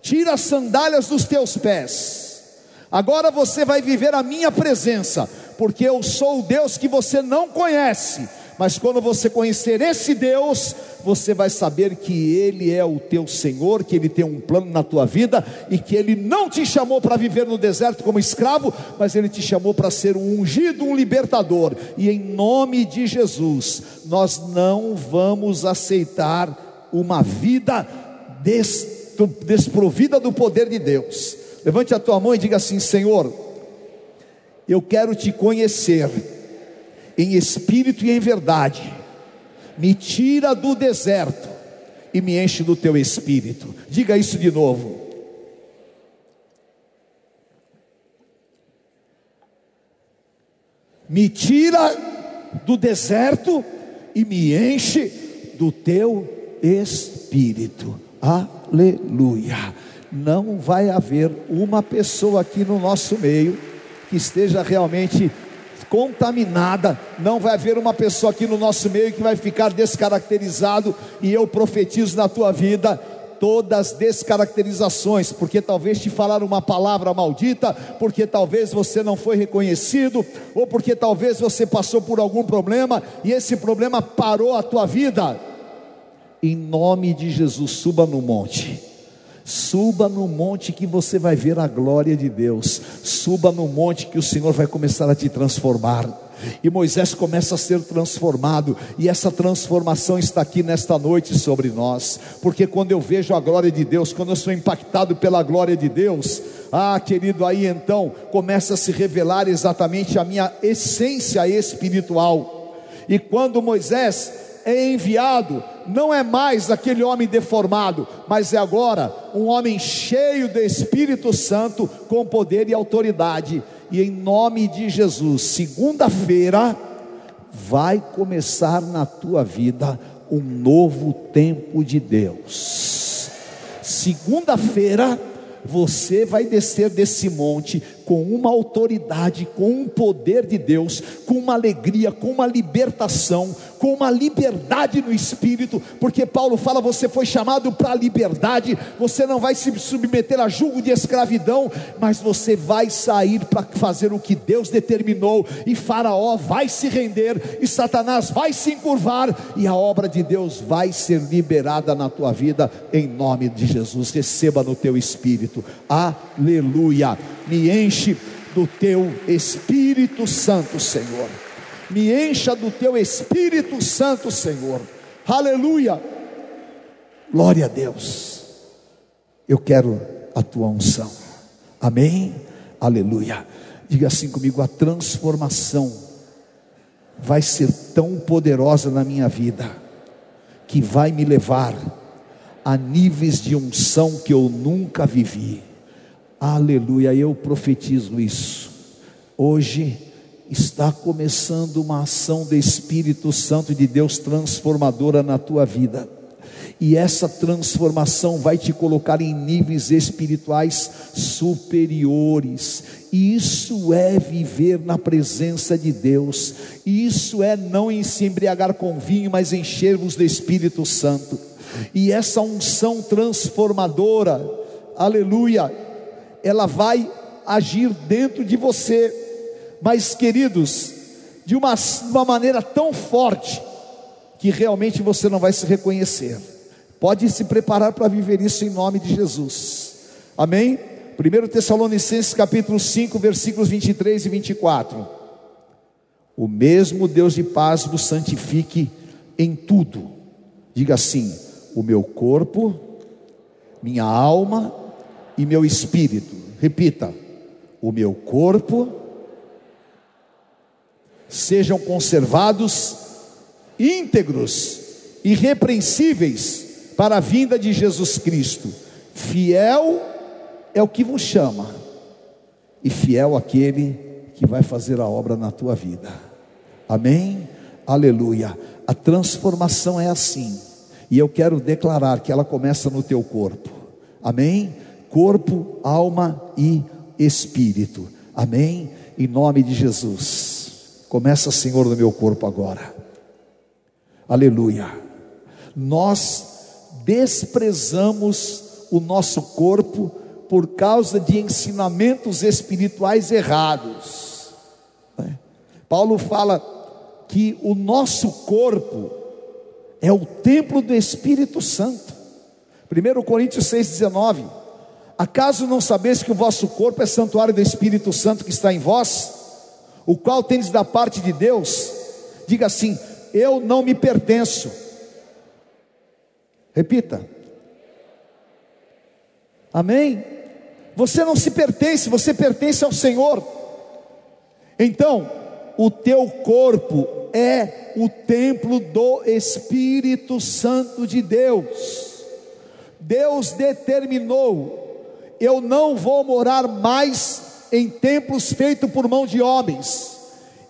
tira as sandálias dos teus pés, agora você vai viver a minha presença, porque eu sou o Deus que você não conhece, mas quando você conhecer esse Deus, você vai saber que Ele é o teu Senhor, que Ele tem um plano na tua vida e que Ele não te chamou para viver no deserto como escravo, mas Ele te chamou para ser um ungido, um libertador. E em nome de Jesus, nós não vamos aceitar uma vida desprovida do poder de Deus. Levante a tua mão e diga assim: Senhor, eu quero te conhecer em espírito e em verdade. Me tira do deserto e me enche do teu espírito. Diga isso de novo. Me tira do deserto e me enche do teu espírito. Aleluia. Não vai haver uma pessoa aqui no nosso meio que esteja realmente contaminada. Não vai haver uma pessoa aqui no nosso meio que vai ficar descaracterizado. E eu profetizo na tua vida todas as descaracterizações, porque talvez te falaram uma palavra maldita, porque talvez você não foi reconhecido, ou porque talvez você passou por algum problema e esse problema parou a tua vida. Em nome de Jesus, suba no monte Suba no monte que você vai ver a glória de Deus. Suba no monte que o Senhor vai começar a te transformar. E Moisés começa a ser transformado, e essa transformação está aqui nesta noite sobre nós, porque quando eu vejo a glória de Deus, quando eu sou impactado pela glória de Deus, ah, querido, aí então começa a se revelar exatamente a minha essência espiritual. E quando Moisés é enviado, não é mais aquele homem deformado, mas é agora um homem cheio do Espírito Santo, com poder e autoridade. E em nome de Jesus, segunda-feira, vai começar na tua vida um novo tempo de Deus. Segunda-feira, você vai descer desse monte com uma autoridade, com um poder de Deus, com uma alegria, com uma libertação, com uma liberdade no espírito, porque Paulo fala: você foi chamado para a liberdade, você não vai se submeter a julgo de escravidão, mas você vai sair para fazer o que Deus determinou, e Faraó vai se render, e Satanás vai se encurvar, e a obra de Deus vai ser liberada na tua vida, em nome de Jesus. Receba no teu espírito, aleluia me enche do teu Espírito Santo, Senhor. Me encha do teu Espírito Santo, Senhor. Aleluia. Glória a Deus. Eu quero a tua unção. Amém. Aleluia. Diga assim comigo: a transformação vai ser tão poderosa na minha vida que vai me levar a níveis de unção que eu nunca vivi. Aleluia, eu profetizo isso. Hoje está começando uma ação do Espírito Santo de Deus transformadora na tua vida. E essa transformação vai te colocar em níveis espirituais superiores. Isso é viver na presença de Deus. Isso é não se embriagar com vinho, mas encher-vos do Espírito Santo. E essa unção transformadora, aleluia, ela vai agir dentro de você, mas queridos, de uma, uma maneira tão forte, que realmente você não vai se reconhecer. Pode se preparar para viver isso em nome de Jesus. Amém? 1 Tessalonicenses capítulo 5, versículos 23 e 24. O mesmo Deus de paz vos santifique em tudo. Diga assim: o meu corpo, minha alma e meu espírito. Repita: o meu corpo sejam conservados íntegros, irrepreensíveis para a vinda de Jesus Cristo. Fiel é o que vos chama, e fiel aquele que vai fazer a obra na tua vida. Amém? Aleluia. A transformação é assim, e eu quero declarar que ela começa no teu corpo. Amém? corpo, alma e espírito. Amém? Em nome de Jesus. Começa, Senhor, no meu corpo agora. Aleluia. Nós desprezamos o nosso corpo por causa de ensinamentos espirituais errados. Né? Paulo fala que o nosso corpo é o templo do Espírito Santo. 1 Coríntios 6,19 Acaso não sabeis que o vosso corpo é santuário do Espírito Santo que está em vós, o qual tendes da parte de Deus? Diga assim: Eu não me pertenço. Repita. Amém? Você não se pertence, você pertence ao Senhor. Então, o teu corpo é o templo do Espírito Santo de Deus. Deus determinou: eu não vou morar mais em templos feitos por mão de homens,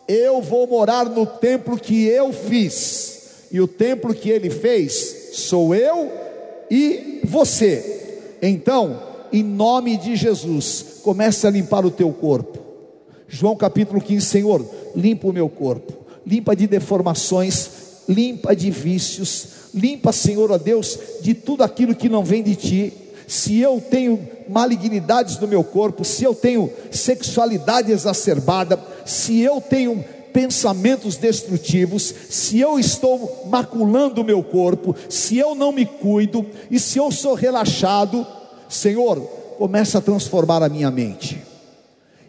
eu vou morar no templo que eu fiz, e o templo que ele fez sou eu e você. Então, em nome de Jesus, comece a limpar o teu corpo. João capítulo 15, Senhor, limpa o meu corpo, limpa de deformações, limpa de vícios, limpa, Senhor, ó Deus, de tudo aquilo que não vem de ti. Se eu tenho malignidades no meu corpo, se eu tenho sexualidade exacerbada, se eu tenho pensamentos destrutivos, se eu estou maculando o meu corpo, se eu não me cuido e se eu sou relaxado, Senhor, começa a transformar a minha mente.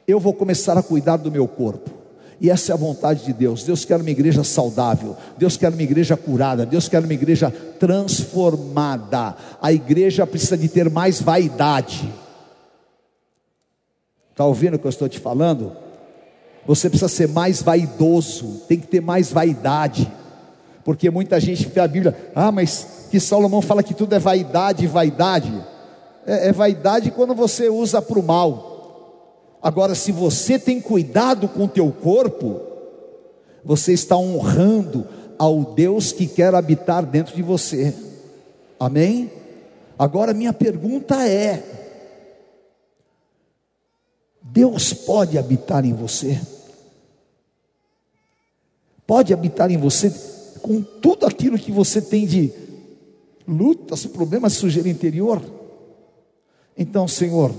Eu vou começar a cuidar do meu corpo. E essa é a vontade de Deus. Deus quer uma igreja saudável. Deus quer uma igreja curada. Deus quer uma igreja transformada. A igreja precisa de ter mais vaidade. Está ouvindo o que eu estou te falando? Você precisa ser mais vaidoso. Tem que ter mais vaidade. Porque muita gente vê a Bíblia, ah, mas que Salomão fala que tudo é vaidade, vaidade. É, é vaidade quando você usa para o mal. Agora, se você tem cuidado com o teu corpo, você está honrando ao Deus que quer habitar dentro de você. Amém? Agora minha pergunta é: Deus pode habitar em você? Pode habitar em você com tudo aquilo que você tem de lutas, problemas, sujeira interior? Então, Senhor,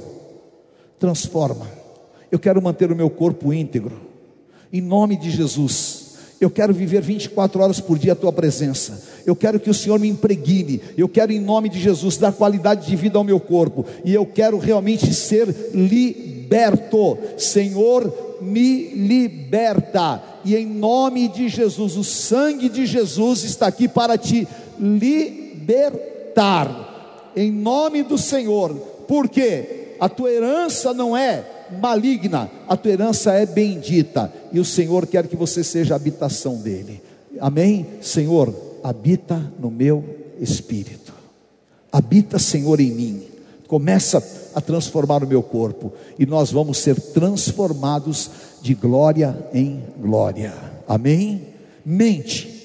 transforma eu quero manter o meu corpo íntegro, em nome de Jesus. Eu quero viver 24 horas por dia a tua presença. Eu quero que o Senhor me impregne. Eu quero, em nome de Jesus, dar qualidade de vida ao meu corpo. E eu quero realmente ser liberto. Senhor, me liberta. E em nome de Jesus, o sangue de Jesus está aqui para te libertar. Em nome do Senhor. Porque a tua herança não é maligna, a tua herança é bendita, e o Senhor quer que você seja a habitação dele. Amém? Senhor, habita no meu espírito. Habita, Senhor, em mim. Começa a transformar o meu corpo, e nós vamos ser transformados de glória em glória. Amém? Mente.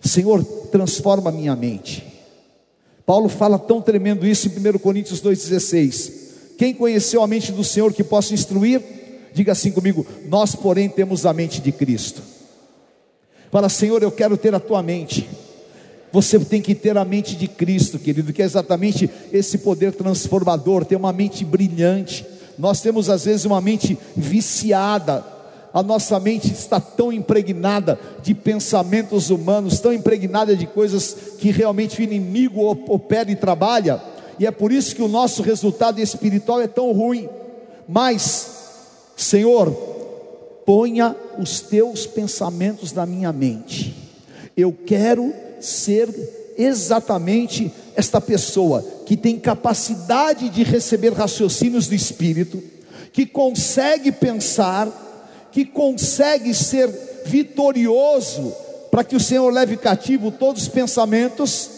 Senhor, transforma minha mente. Paulo fala tão tremendo isso em 1 Coríntios 2,16 quem conheceu a mente do Senhor que possa instruir? Diga assim comigo: Nós, porém, temos a mente de Cristo. Fala, Senhor, eu quero ter a tua mente. Você tem que ter a mente de Cristo, querido, que é exatamente esse poder transformador, ter uma mente brilhante. Nós temos às vezes uma mente viciada, a nossa mente está tão impregnada de pensamentos humanos, tão impregnada de coisas que realmente o inimigo opera e trabalha e é por isso que o nosso resultado espiritual é tão ruim. Mas, Senhor, ponha os teus pensamentos na minha mente. Eu quero ser exatamente esta pessoa que tem capacidade de receber raciocínios do espírito, que consegue pensar, que consegue ser vitorioso para que o Senhor leve cativo todos os pensamentos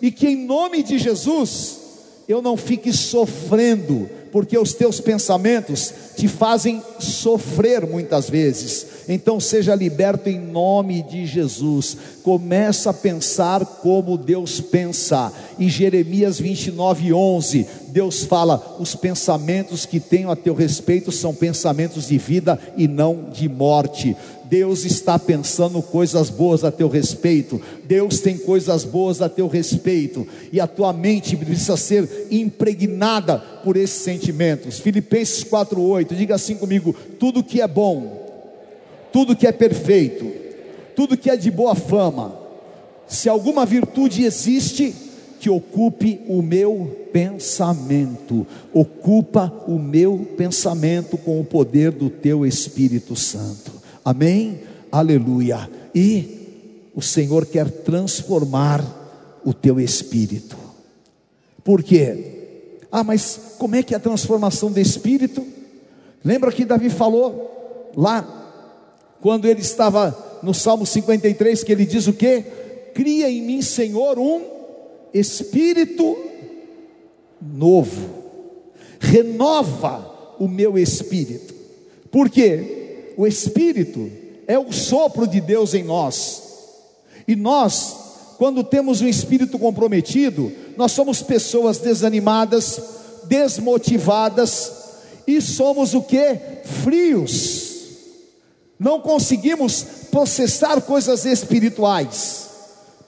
e que em nome de Jesus eu não fique sofrendo, porque os teus pensamentos te fazem sofrer muitas vezes. Então seja liberto em nome de Jesus. Começa a pensar como Deus pensa. Em Jeremias 29:11, Deus fala: "Os pensamentos que tenho a teu respeito são pensamentos de vida e não de morte." Deus está pensando coisas boas a teu respeito, Deus tem coisas boas a teu respeito, e a tua mente precisa ser impregnada por esses sentimentos. Filipenses 4:8, diga assim comigo: tudo que é bom, tudo que é perfeito, tudo que é de boa fama, se alguma virtude existe, que ocupe o meu pensamento, ocupa o meu pensamento com o poder do teu Espírito Santo. Amém? Aleluia. E o Senhor quer transformar o teu espírito. Por quê? Ah, mas como é que é a transformação do espírito? Lembra que Davi falou lá, quando ele estava no Salmo 53 que ele diz o que? Cria em mim, Senhor, um espírito novo, renova o meu espírito, porque o espírito é o sopro de Deus em nós, e nós, quando temos um espírito comprometido, nós somos pessoas desanimadas, desmotivadas e somos o que? Frios. Não conseguimos processar coisas espirituais.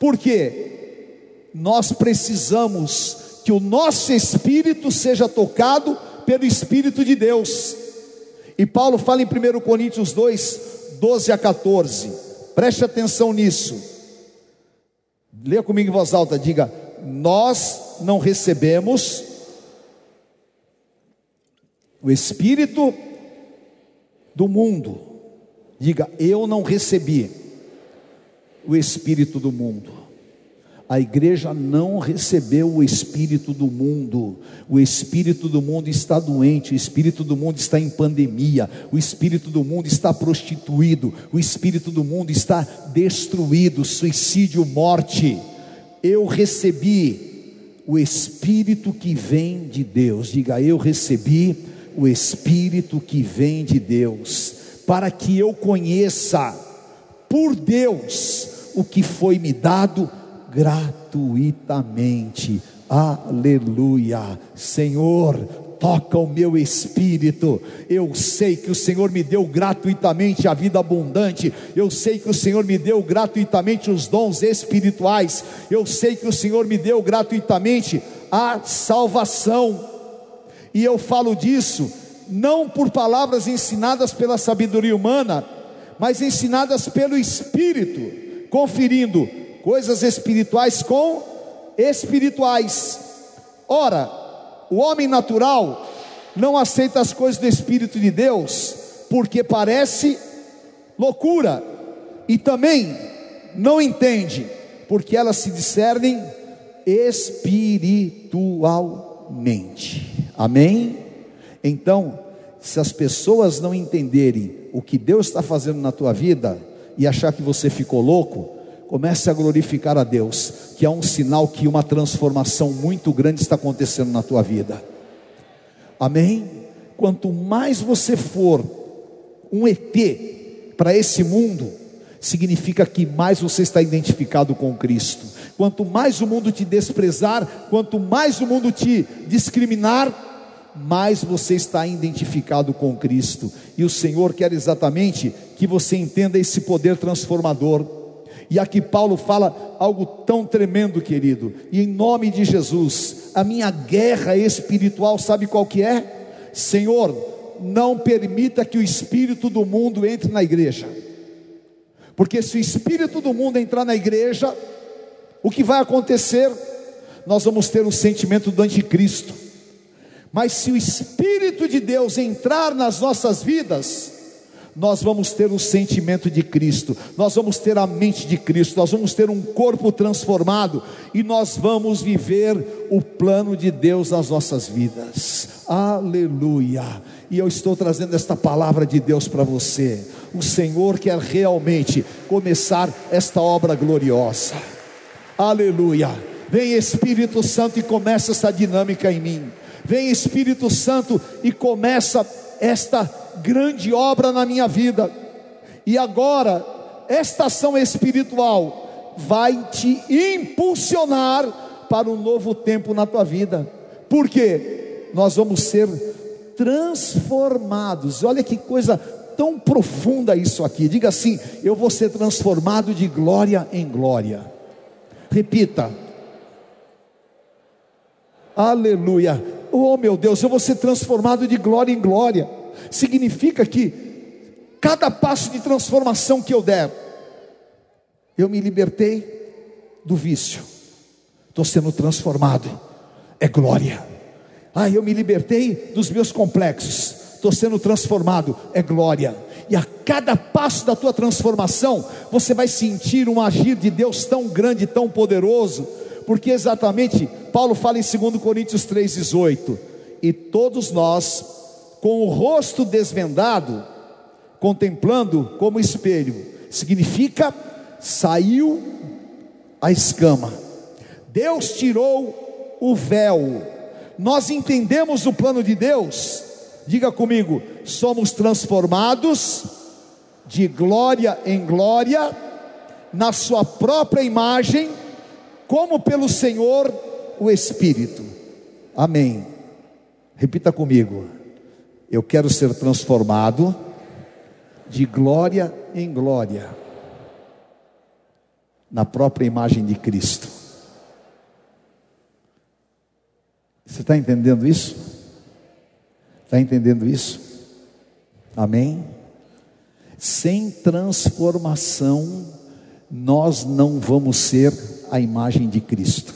Por quê? Nós precisamos que o nosso espírito seja tocado pelo Espírito de Deus. E Paulo fala em 1 Coríntios 2, 12 a 14. Preste atenção nisso. Leia comigo em voz alta, diga: Nós não recebemos o Espírito do mundo. Diga: Eu não recebi o Espírito do mundo a igreja não recebeu o espírito do mundo. O espírito do mundo está doente, o espírito do mundo está em pandemia, o espírito do mundo está prostituído, o espírito do mundo está destruído, suicídio, morte. Eu recebi o espírito que vem de Deus. Diga, eu recebi o espírito que vem de Deus, para que eu conheça por Deus o que foi me dado gratuitamente. Aleluia. Senhor, toca o meu espírito. Eu sei que o Senhor me deu gratuitamente a vida abundante. Eu sei que o Senhor me deu gratuitamente os dons espirituais. Eu sei que o Senhor me deu gratuitamente a salvação. E eu falo disso não por palavras ensinadas pela sabedoria humana, mas ensinadas pelo Espírito, conferindo coisas espirituais com espirituais. Ora, o homem natural não aceita as coisas do Espírito de Deus, porque parece loucura, e também não entende, porque elas se discernem espiritualmente. Amém? Então, se as pessoas não entenderem o que Deus está fazendo na tua vida e achar que você ficou louco, comece a glorificar a Deus, que é um sinal que uma transformação muito grande está acontecendo na tua vida. Amém? Quanto mais você for um ET para esse mundo, significa que mais você está identificado com Cristo. Quanto mais o mundo te desprezar, quanto mais o mundo te discriminar, mais você está identificado com Cristo. E o Senhor quer exatamente que você entenda esse poder transformador e aqui Paulo fala algo tão tremendo, querido. E em nome de Jesus, a minha guerra espiritual, sabe qual que é? Senhor, não permita que o espírito do mundo entre na igreja. Porque se o espírito do mundo entrar na igreja, o que vai acontecer? Nós vamos ter o sentimento do anticristo. Mas se o espírito de Deus entrar nas nossas vidas, nós vamos ter o sentimento de Cristo, nós vamos ter a mente de Cristo, nós vamos ter um corpo transformado e nós vamos viver o plano de Deus nas nossas vidas. Aleluia! E eu estou trazendo esta palavra de Deus para você. O Senhor quer realmente começar esta obra gloriosa. Aleluia! Vem Espírito Santo e começa essa dinâmica em mim. Vem Espírito Santo e começa esta grande obra na minha vida. E agora, esta ação espiritual vai te impulsionar para um novo tempo na tua vida. Porque nós vamos ser transformados. Olha que coisa tão profunda isso aqui. Diga assim: eu vou ser transformado de glória em glória. Repita. Aleluia. Oh meu Deus, eu vou ser transformado de glória em glória significa que cada passo de transformação que eu der, eu me libertei do vício, estou sendo transformado, é glória. Ah, eu me libertei dos meus complexos, estou sendo transformado, é glória. E a cada passo da tua transformação, você vai sentir um agir de Deus tão grande, tão poderoso, porque exatamente Paulo fala em 2 Coríntios 3,18: e todos nós com o rosto desvendado, contemplando como espelho, significa saiu a escama. Deus tirou o véu. Nós entendemos o plano de Deus. Diga comigo, somos transformados de glória em glória na sua própria imagem, como pelo Senhor o Espírito. Amém. Repita comigo. Eu quero ser transformado de glória em glória na própria imagem de Cristo. Você está entendendo isso? Está entendendo isso? Amém? Sem transformação, nós não vamos ser a imagem de Cristo.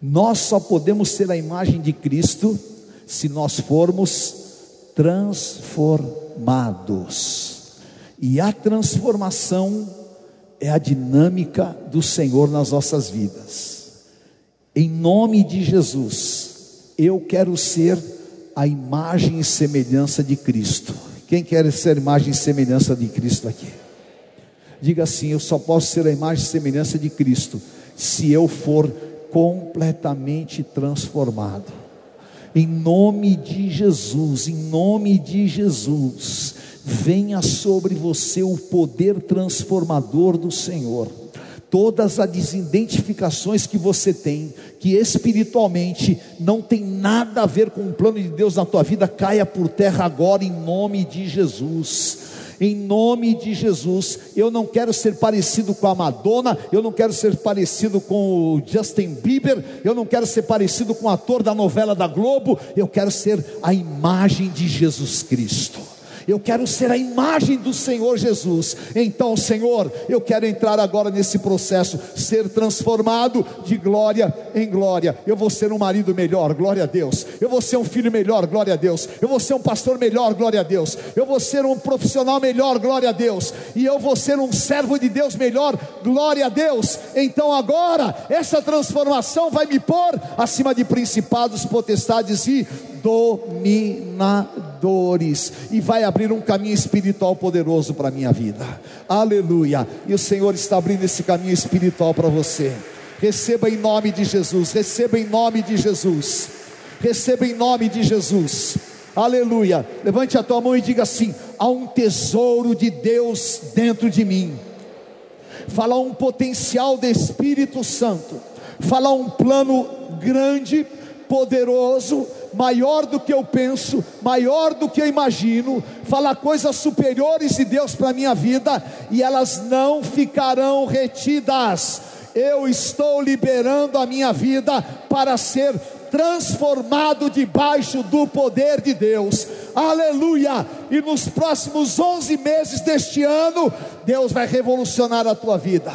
Nós só podemos ser a imagem de Cristo se nós formos transformados. E a transformação é a dinâmica do Senhor nas nossas vidas. Em nome de Jesus, eu quero ser a imagem e semelhança de Cristo. Quem quer ser a imagem e semelhança de Cristo aqui? Diga assim: eu só posso ser a imagem e semelhança de Cristo se eu for completamente transformado. Em nome de Jesus, em nome de Jesus, venha sobre você o poder transformador do Senhor. Todas as identificações que você tem, que espiritualmente não tem nada a ver com o plano de Deus na tua vida, caia por terra agora em nome de Jesus em nome de Jesus. Eu não quero ser parecido com a Madonna, eu não quero ser parecido com o Justin Bieber, eu não quero ser parecido com o ator da novela da Globo, eu quero ser a imagem de Jesus Cristo eu quero ser a imagem do Senhor Jesus. Então, Senhor, eu quero entrar agora nesse processo, ser transformado de glória em glória. Eu vou ser um marido melhor, glória a Deus. Eu vou ser um filho melhor, glória a Deus. Eu vou ser um pastor melhor, glória a Deus. Eu vou ser um profissional melhor, glória a Deus. E eu vou ser um servo de Deus melhor, glória a Deus. Então, agora, essa transformação vai me pôr acima de principados, potestades e dominadores e vai abrir um caminho espiritual poderoso para a minha vida. Aleluia! E o Senhor está abrindo esse caminho espiritual para você. Receba em nome de Jesus, receba em nome de Jesus. Receba em nome de Jesus. Aleluia. Levante a tua mão e diga assim: há um tesouro de Deus dentro de mim. Fala um potencial do Espírito Santo. Fala um plano grande, poderoso maior do que eu penso, maior do que eu imagino, falar coisas superiores de Deus para a minha vida, e elas não ficarão retidas. Eu estou liberando a minha vida para ser transformado debaixo do poder de Deus. Aleluia! E nos próximos 11 meses deste ano, Deus vai revolucionar a tua vida.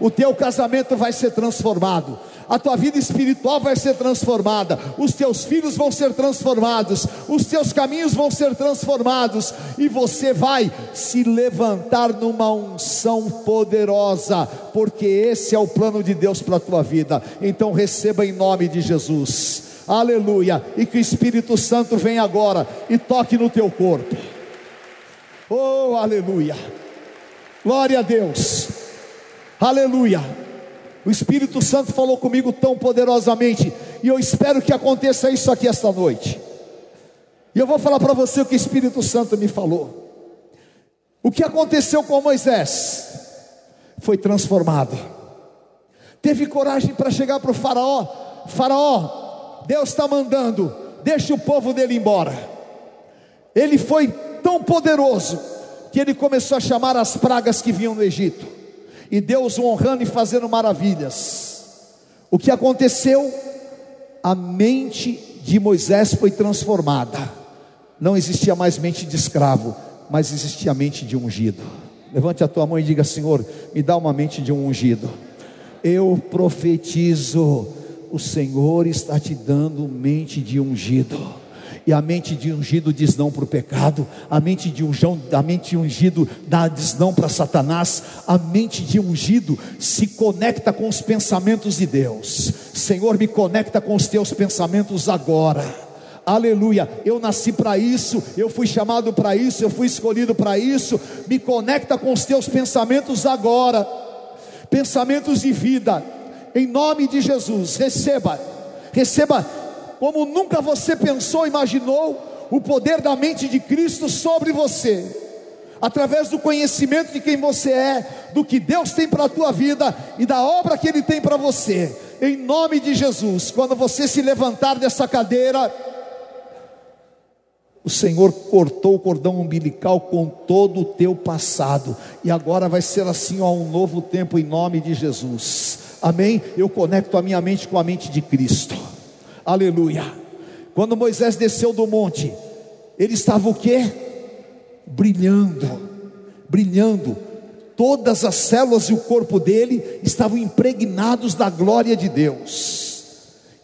O teu casamento vai ser transformado a tua vida espiritual vai ser transformada, os teus filhos vão ser transformados, os teus caminhos vão ser transformados, e você vai se levantar numa unção poderosa, porque esse é o plano de Deus para a tua vida. Então receba em nome de Jesus. Aleluia! E que o Espírito Santo venha agora e toque no teu corpo. Oh, aleluia! Glória a Deus. Aleluia. O Espírito Santo falou comigo tão poderosamente, e eu espero que aconteça isso aqui esta noite. E eu vou falar para você o que o Espírito Santo me falou. O que aconteceu com Moisés foi transformado. Teve coragem para chegar para o Faraó: Faraó, Deus está mandando, deixe o povo dele embora. Ele foi tão poderoso que ele começou a chamar as pragas que vinham no Egito e Deus o honrando e fazendo maravilhas. O que aconteceu? A mente de Moisés foi transformada. Não existia mais mente de escravo, mas existia a mente de ungido. Levante a tua mão e diga: Senhor, me dá uma mente de um ungido. Eu profetizo, o Senhor está te dando mente de ungido e a mente de ungido diz não para o pecado, a mente de ungido, a mente ungido dá diz não para Satanás, a mente de ungido se conecta com os pensamentos de Deus. Senhor, me conecta com os teus pensamentos agora Aleluia. Eu nasci para isso, eu fui chamado para isso, eu fui escolhido para isso. Me conecta com os teus pensamentos agora. Pensamentos de vida. Em nome de Jesus, receba. Receba como nunca você pensou, imaginou o poder da mente de Cristo sobre você. Através do conhecimento de quem você é, do que Deus tem para a tua vida e da obra que ele tem para você. Em nome de Jesus, quando você se levantar dessa cadeira, o Senhor cortou o cordão umbilical com todo o teu passado, e agora vai ser assim a um novo tempo em nome de Jesus. Amém? Eu conecto a minha mente com a mente de Cristo. Aleluia. Quando Moisés desceu do monte, ele estava o quê? Brilhando, brilhando. Todas as células e o corpo dele estavam impregnados da glória de Deus.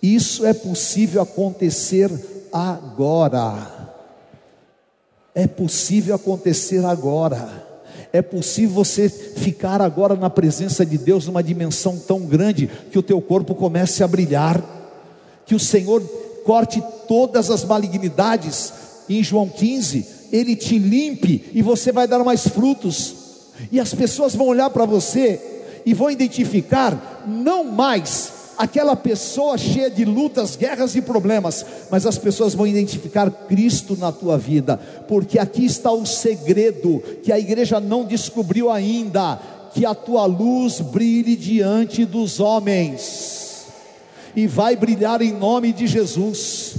Isso é possível acontecer agora. É possível acontecer agora. É possível você ficar agora na presença de Deus numa dimensão tão grande que o teu corpo comece a brilhar, que o Senhor corte todas as malignidades. Em João 15, ele te limpe e você vai dar mais frutos. E as pessoas vão olhar para você e vão identificar não mais aquela pessoa cheia de lutas, guerras e problemas, mas as pessoas vão identificar Cristo na tua vida, porque aqui está o segredo que a igreja não descobriu ainda: que a tua luz brilhe diante dos homens, e vai brilhar em nome de Jesus.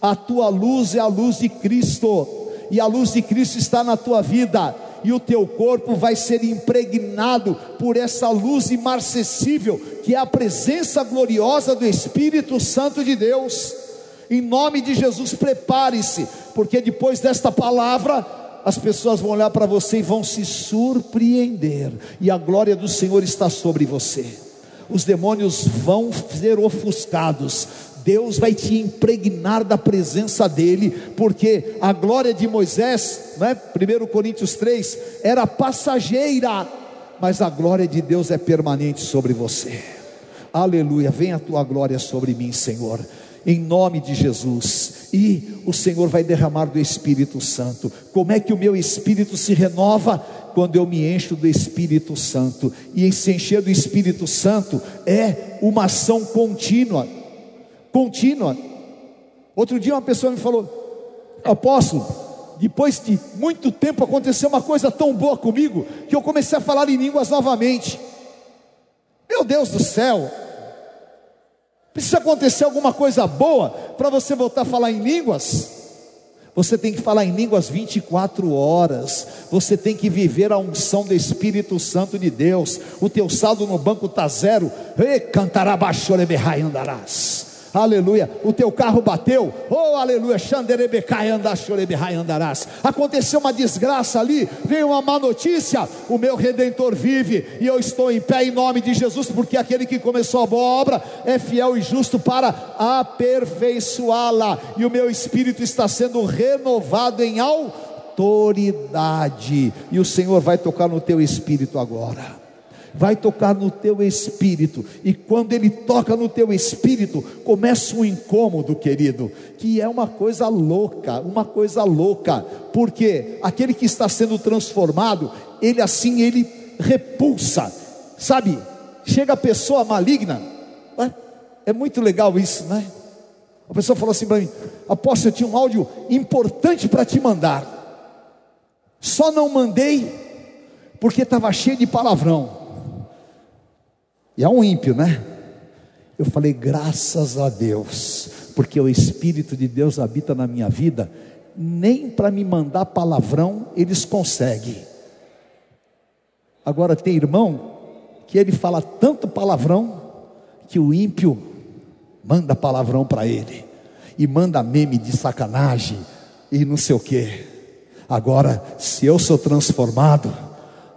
A tua luz é a luz de Cristo, e a luz de Cristo está na tua vida e o teu corpo vai ser impregnado por essa luz imarcessível, que é a presença gloriosa do Espírito Santo de Deus. Em nome de Jesus, prepare-se, porque depois desta palavra, as pessoas vão olhar para você e vão se surpreender, e a glória do Senhor está sobre você. Os demônios vão ser ofuscados, Deus vai te impregnar da presença dEle, porque a glória de Moisés, né, 1 Coríntios 3, era passageira, mas a glória de Deus é permanente sobre você. Aleluia, vem a tua glória sobre mim, Senhor, em nome de Jesus. E o Senhor vai derramar do Espírito Santo. Como é que o meu espírito se renova? Quando eu me encho do Espírito Santo. E se encher do Espírito Santo é uma ação contínua contínua. Outro dia uma pessoa me falou: Apóstolo, depois de muito tempo aconteceu uma coisa tão boa comigo que eu comecei a falar em línguas novamente. Meu Deus do céu! Precisa acontecer alguma coisa boa para você voltar a falar em línguas? Você tem que falar em línguas 24 horas. Você tem que viver a unção do Espírito Santo de Deus. O teu saldo no banco está zero. E cantará baixo andarás aleluia, o teu carro bateu, oh aleluia, andarás. Aconteceu uma desgraça ali, veio uma má notícia, o meu redentor vive e eu estou em pé em nome de Jesus, porque aquele que começou a boa obra é fiel e justo para aperfeiçoá-la, e o meu espírito está sendo renovado em autoridade, e o Senhor vai tocar no teu espírito agora vai tocar no teu espírito, e quando ele toca no teu espírito, começa um incômodo, querido, que é uma coisa louca, uma coisa louca, porque aquele que está sendo transformado, ele assim, ele repulsa, sabe? Chega a pessoa maligna, é muito legal isso, né? A pessoa falou assim para mim: Apóstolo, eu tinha um áudio importante para te mandar, só não mandei porque estava cheio de palavrão. E é um ímpio, né? Eu falei, graças a Deus, porque o Espírito de Deus habita na minha vida, nem para me mandar palavrão eles conseguem. Agora tem irmão que ele fala tanto palavrão que o ímpio manda palavrão para ele e manda meme de sacanagem e não sei o que. Agora, se eu sou transformado,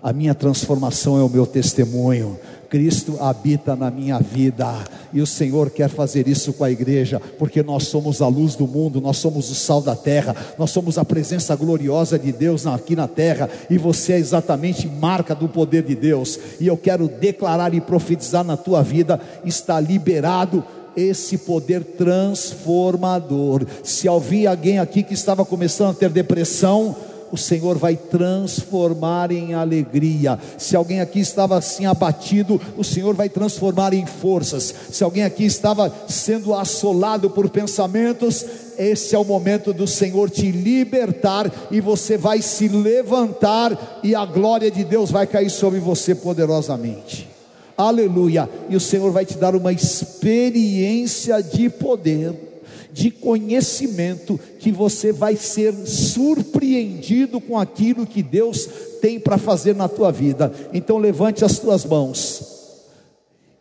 a minha transformação é o meu testemunho. Cristo habita na minha vida, e o Senhor quer fazer isso com a igreja, porque nós somos a luz do mundo, nós somos o sal da terra, nós somos a presença gloriosa de Deus aqui na terra, e você é exatamente marca do poder de Deus, e eu quero declarar e profetizar na tua vida: está liberado esse poder transformador. Se havia alguém aqui que estava começando a ter depressão, o Senhor vai transformar em alegria. Se alguém aqui estava assim abatido, o Senhor vai transformar em forças. Se alguém aqui estava sendo assolado por pensamentos, esse é o momento do Senhor te libertar e você vai se levantar e a glória de Deus vai cair sobre você poderosamente. Aleluia! E o Senhor vai te dar uma experiência de poder de conhecimento que você vai ser surpreendido com aquilo que Deus tem para fazer na tua vida. Então levante as tuas mãos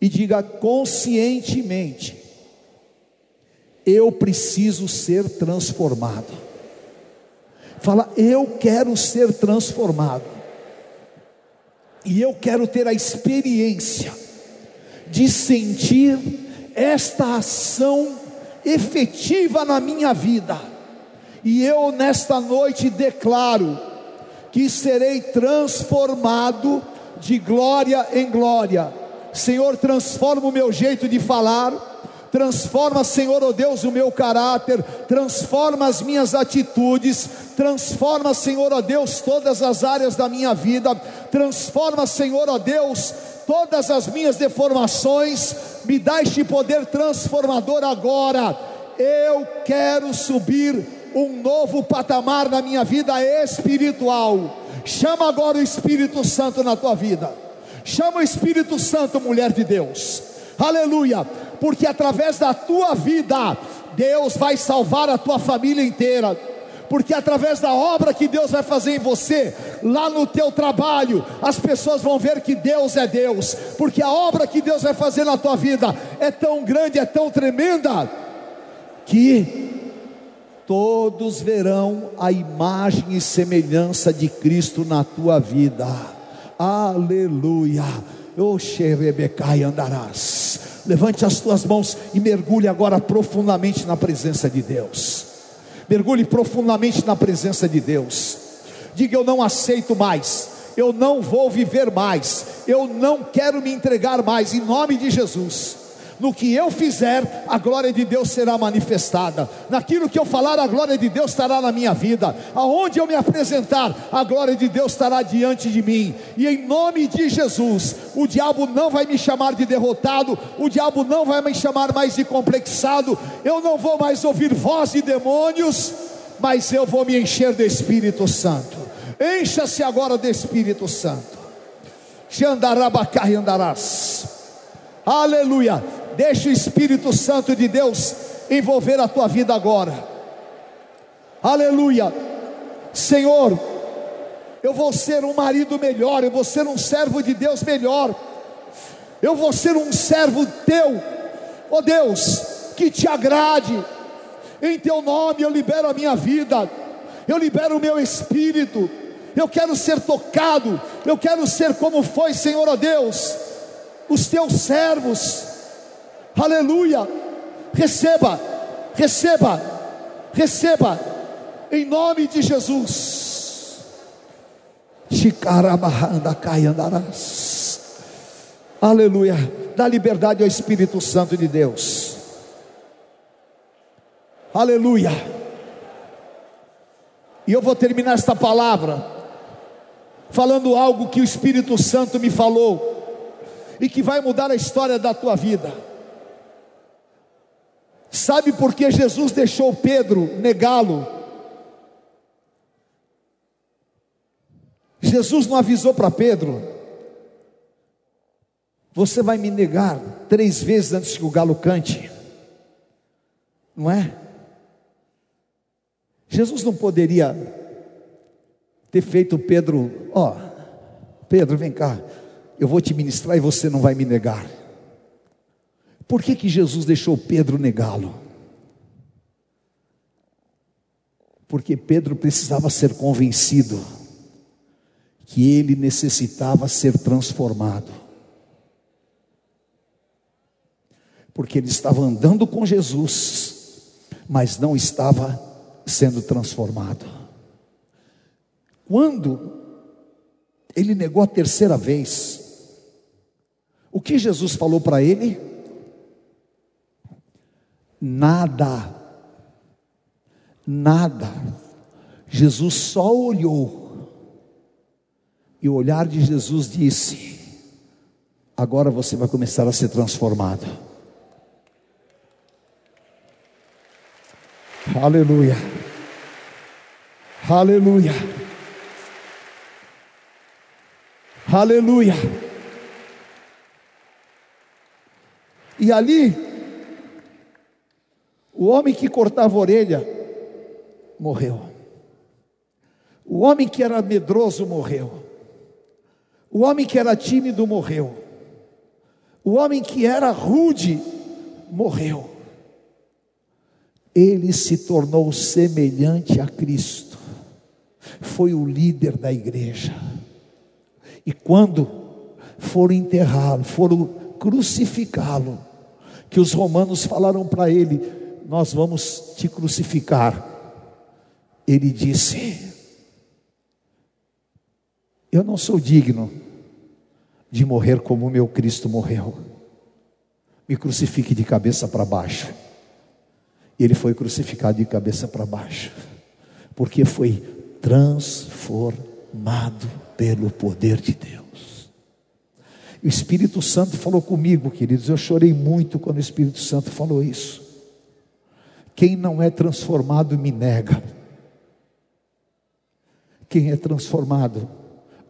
e diga conscientemente: eu preciso ser transformado. Fala, eu quero ser transformado. E eu quero ter a experiência de sentir esta ação efetiva na minha vida. E eu nesta noite declaro que serei transformado de glória em glória. Senhor, transforma o meu jeito de falar, transforma, Senhor, oh Deus, o meu caráter, transforma as minhas atitudes, transforma, Senhor, oh Deus, todas as áreas da minha vida, transforma, Senhor, oh Deus, todas as minhas deformações, me dá este poder transformador agora. Eu quero subir um novo patamar na minha vida espiritual. Chama agora o Espírito Santo na tua vida. Chama o Espírito Santo, mulher de Deus. Aleluia, porque através da tua vida, Deus vai salvar a tua família inteira porque através da obra que Deus vai fazer em você, lá no teu trabalho, as pessoas vão ver que Deus é Deus, porque a obra que Deus vai fazer na tua vida é tão grande, é tão tremenda, que todos verão a imagem e semelhança de Cristo na tua vida. Aleluia. Oxerebecai andarás. Levante as tuas mãos e mergulhe agora profundamente na presença de Deus mergulhe profundamente na presença de Deus. Diga: Eu não aceito mais, eu não vou viver mais, eu não quero me entregar mais, em nome de Jesus no que eu fizer, a glória de Deus será manifestada. Naquilo que eu falar, a glória de Deus estará na minha vida. Aonde eu me apresentar, a glória de Deus estará diante de mim. E em nome de Jesus, o diabo não vai me chamar de derrotado, o diabo não vai me chamar mais de complexado. Eu não vou mais ouvir voz de demônios, mas eu vou me encher do Espírito Santo. Encha-se agora do Espírito Santo. Andarás. Aleluia. Deixa o Espírito Santo de Deus envolver a tua vida agora. Aleluia. Senhor, eu vou ser um marido melhor, eu vou ser um servo de Deus melhor. Eu vou ser um servo teu, oh Deus, que te agrade. Em teu nome eu libero a minha vida. Eu libero o meu espírito. Eu quero ser tocado. Eu quero ser como foi, Senhor, ó oh Deus, os teus servos aleluia. Receba, receba, receba, em nome de Jesus. andarás. Aleluia. Dá liberdade ao Espírito Santo de Deus. Aleluia. E eu vou terminar esta palavra falando algo que o Espírito Santo me falou e que vai mudar a história da tua vida. Sabe por que Jesus deixou Pedro negá-lo? Jesus não avisou para Pedro: Você vai me negar três vezes antes que o galo cante, não é? Jesus não poderia ter feito Pedro, ó, Pedro, vem cá, eu vou te ministrar e você não vai me negar. Por que, que Jesus deixou Pedro negá-lo? Porque Pedro precisava ser convencido que ele necessitava ser transformado. Porque ele estava andando com Jesus, mas não estava sendo transformado. Quando ele negou a terceira vez, o que Jesus falou para ele? Nada, nada. Jesus só olhou, e o olhar de Jesus disse: Agora você vai começar a ser transformado. Aleluia. Aleluia. Aleluia. E ali, o homem que cortava a orelha morreu. O homem que era medroso morreu. O homem que era tímido morreu. O homem que era rude morreu. Ele se tornou semelhante a Cristo. Foi o líder da igreja. E quando foram enterrá-lo, foram crucificá-lo, que os romanos falaram para ele: Nós vamos te crucificar. Ele disse: Eu não sou digno de morrer como o meu Cristo morreu. Me crucifique de cabeça para baixo. E ele foi crucificado de cabeça para baixo, porque foi transformado pelo poder de Deus. O Espírito Santo falou comigo, queridos. Eu chorei muito quando o Espírito Santo falou isso. Quem não é transformado me nega. Quem é transformado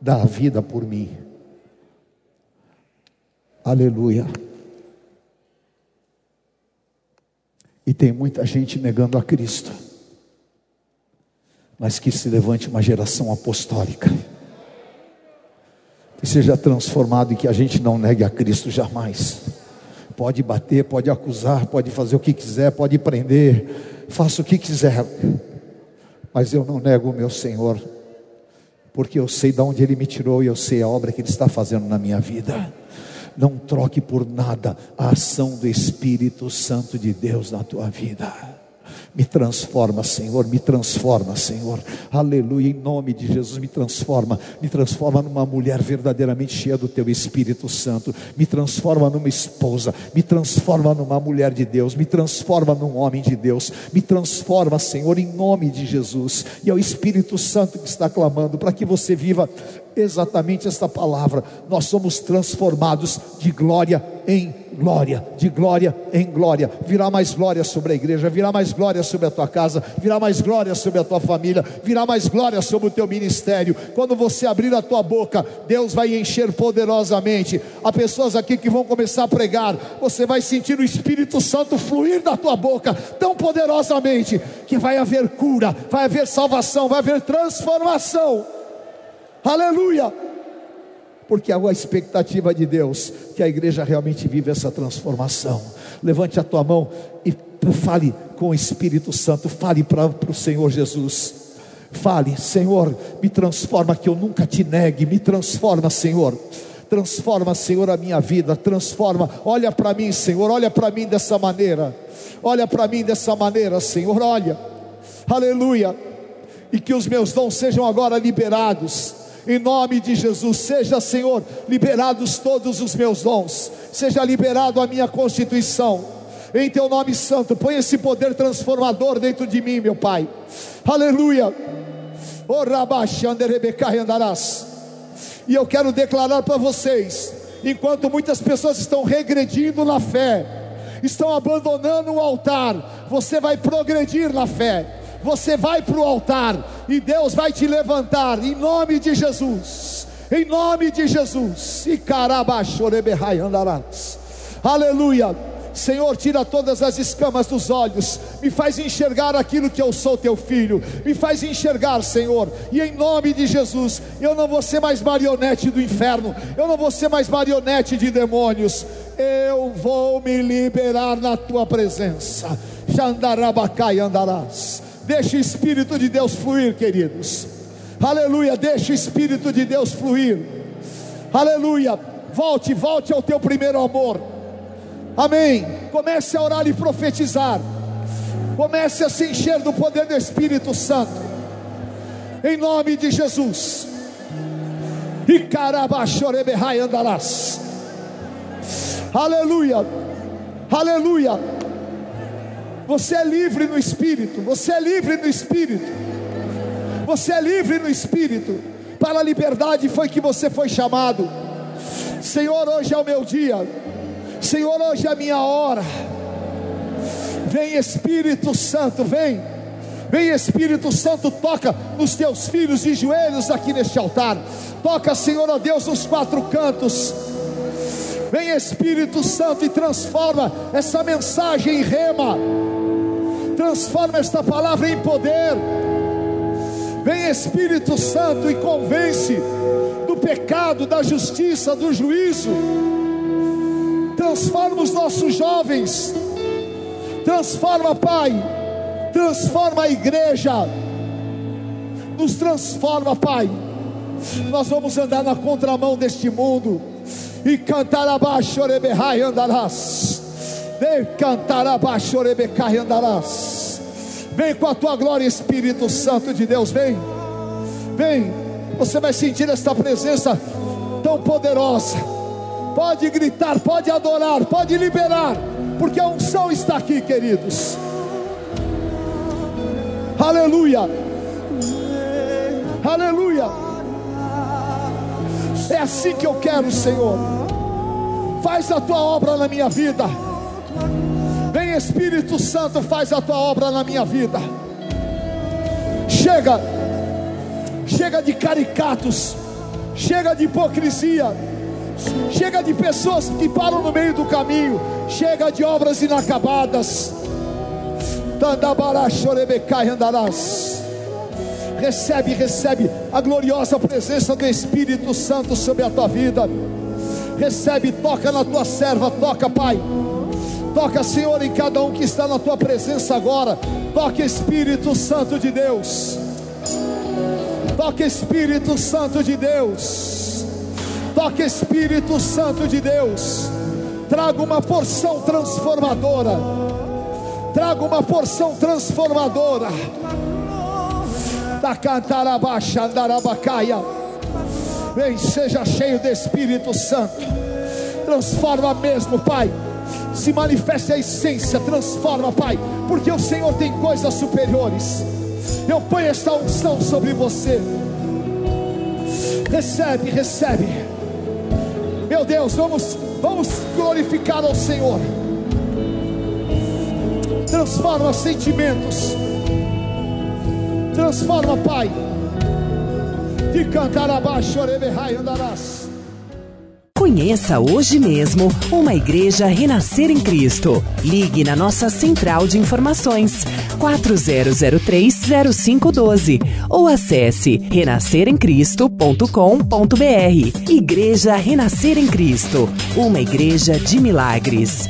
dá a vida por mim. Aleluia. E tem muita gente negando a Cristo. Mas que se levante uma geração apostólica. Que seja transformado e que a gente não negue a Cristo jamais. Pode bater, pode acusar, pode fazer o que quiser, pode prender, faça o que quiser. Mas eu não nego o meu Senhor, porque eu sei de onde Ele me tirou e eu sei a obra que Ele está fazendo na minha vida. Não troque por nada a ação do Espírito Santo de Deus na tua vida. Me transforma, Senhor, me transforma, Senhor. Aleluia, em nome de Jesus, me transforma. Me transforma numa mulher verdadeiramente cheia do teu Espírito Santo. Me transforma numa esposa. Me transforma numa mulher de Deus. Me transforma num homem de Deus. Me transforma, Senhor, em nome de Jesus. E é o Espírito Santo que está clamando para que você viva exatamente esta palavra. Nós somos transformados de glória em glória, de glória em glória. Virá mais glória sobre a igreja, virá mais glória sobre a tua casa, virá mais glória sobre a tua família, virá mais glória sobre o teu ministério. Quando você abrir a tua boca, Deus vai encher poderosamente. Há pessoas aqui que vão começar a pregar, você vai sentir o Espírito Santo fluir da tua boca tão poderosamente que vai haver cura, vai haver salvação, vai haver transformação. Aleluia! Porque há a expectativa de Deus que a igreja realmente vive essa transformação. Levante a tua mão e fale com o Espírito Santo, fale para o Senhor Jesus. Fale, Senhor, me transforma que eu nunca te negue, me transforma, Senhor. Transforma, Senhor, a minha vida, transforma. Olha para mim, Senhor, olha para mim dessa maneira. Olha para mim dessa maneira, Senhor, olha. Aleluia. E que os meus dons sejam agora liberados em nome de Jesus, seja, Senhor, liberados todos os meus dons, seja liberado a minha constituição, em Teu nome santo, põe esse poder transformador dentro de mim, meu Pai, aleluia. E eu quero declarar para vocês, enquanto muitas pessoas estão regredindo na fé, estão abandonando o altar, você vai progredir na fé você vai para o altar e Deus vai te levantar em nome de Jesus. Em nome de Jesus. Andarás. Aleluia. Senhor, tira todas as escamas dos olhos, me faz enxergar aquilo que eu sou teu filho, me faz enxergar, Senhor, e em nome de Jesus, eu não vou ser mais marionete do inferno, eu não vou ser mais marionete de demônios, eu vou me liberar na tua presença. Xandarabacai andarás. Deixa o Espírito de Deus fluir, queridos. Aleluia, deixa o Espírito de Deus fluir. Aleluia. Volte, volte ao teu primeiro amor. Amém. Comece a orar e profetizar. Comece a se encher do poder do Espírito Santo. Em nome de Jesus. E carabachorebehai andarás. Aleluia. Aleluia. Você é livre no espírito. Você é livre no espírito. Você é livre no espírito. Para a liberdade foi que você foi chamado. Senhor, hoje é o meu dia. Senhor, hoje é a minha hora. Vem Espírito Santo, vem. Vem Espírito Santo, toca nos teus filhos de joelhos aqui neste altar. Toca, Senhor, ó Deus, nos quatro cantos. Vem Espírito Santo e transforma essa mensagem em rema. Transforma esta palavra em poder. Vem Espírito Santo e convence do pecado, da justiça, do juízo. Transforma os nossos jovens. Transforma, Pai. Transforma a igreja. Nos transforma, Pai. Nós vamos andar na contramão deste mundo. E cantar abaixo, orebehai andarás. Vem cantar abaixo, orebecai andarás. Vem com a tua glória, Espírito Santo de Deus. Vem, vem. Você vai sentir esta presença tão poderosa. Pode gritar, pode adorar, pode liberar, porque a unção está aqui, queridos. Aleluia. Aleluia. É assim que eu quero, Senhor. Faz a tua obra na minha vida. Espírito Santo, faz a tua obra na minha vida. Chega, chega de caricatos, chega de hipocrisia, chega de pessoas que param no meio do caminho, chega de obras inacabadas. Recebe, recebe a gloriosa presença do Espírito Santo sobre a tua vida. Recebe, toca na tua serva, toca, Pai. Toca, Senhor, em cada um que está na tua presença agora. Toca, Espírito Santo de Deus. Toca, Espírito Santo de Deus. Toca, Espírito Santo de Deus. Traga uma porção transformadora. Traga uma porção transformadora da andarabacaia. Vem, seja cheio do Espírito Santo. Transforma mesmo, Pai. Se manifeste a essência, transforma, Pai, porque o Senhor tem coisas superiores. Eu ponho esta unção sobre você. Recebe, recebe. Meu Deus, vamos, vamos glorificar ao Senhor. Transforma sentimentos Transforma, Pai. De cantar abaixo, oreberrai andarás. Conheça hoje mesmo uma igreja Renascer em Cristo. Ligue na nossa central de informações 40030512 ou acesse renasceremcristo.com.br. Igreja Renascer em Cristo, uma igreja de milagres.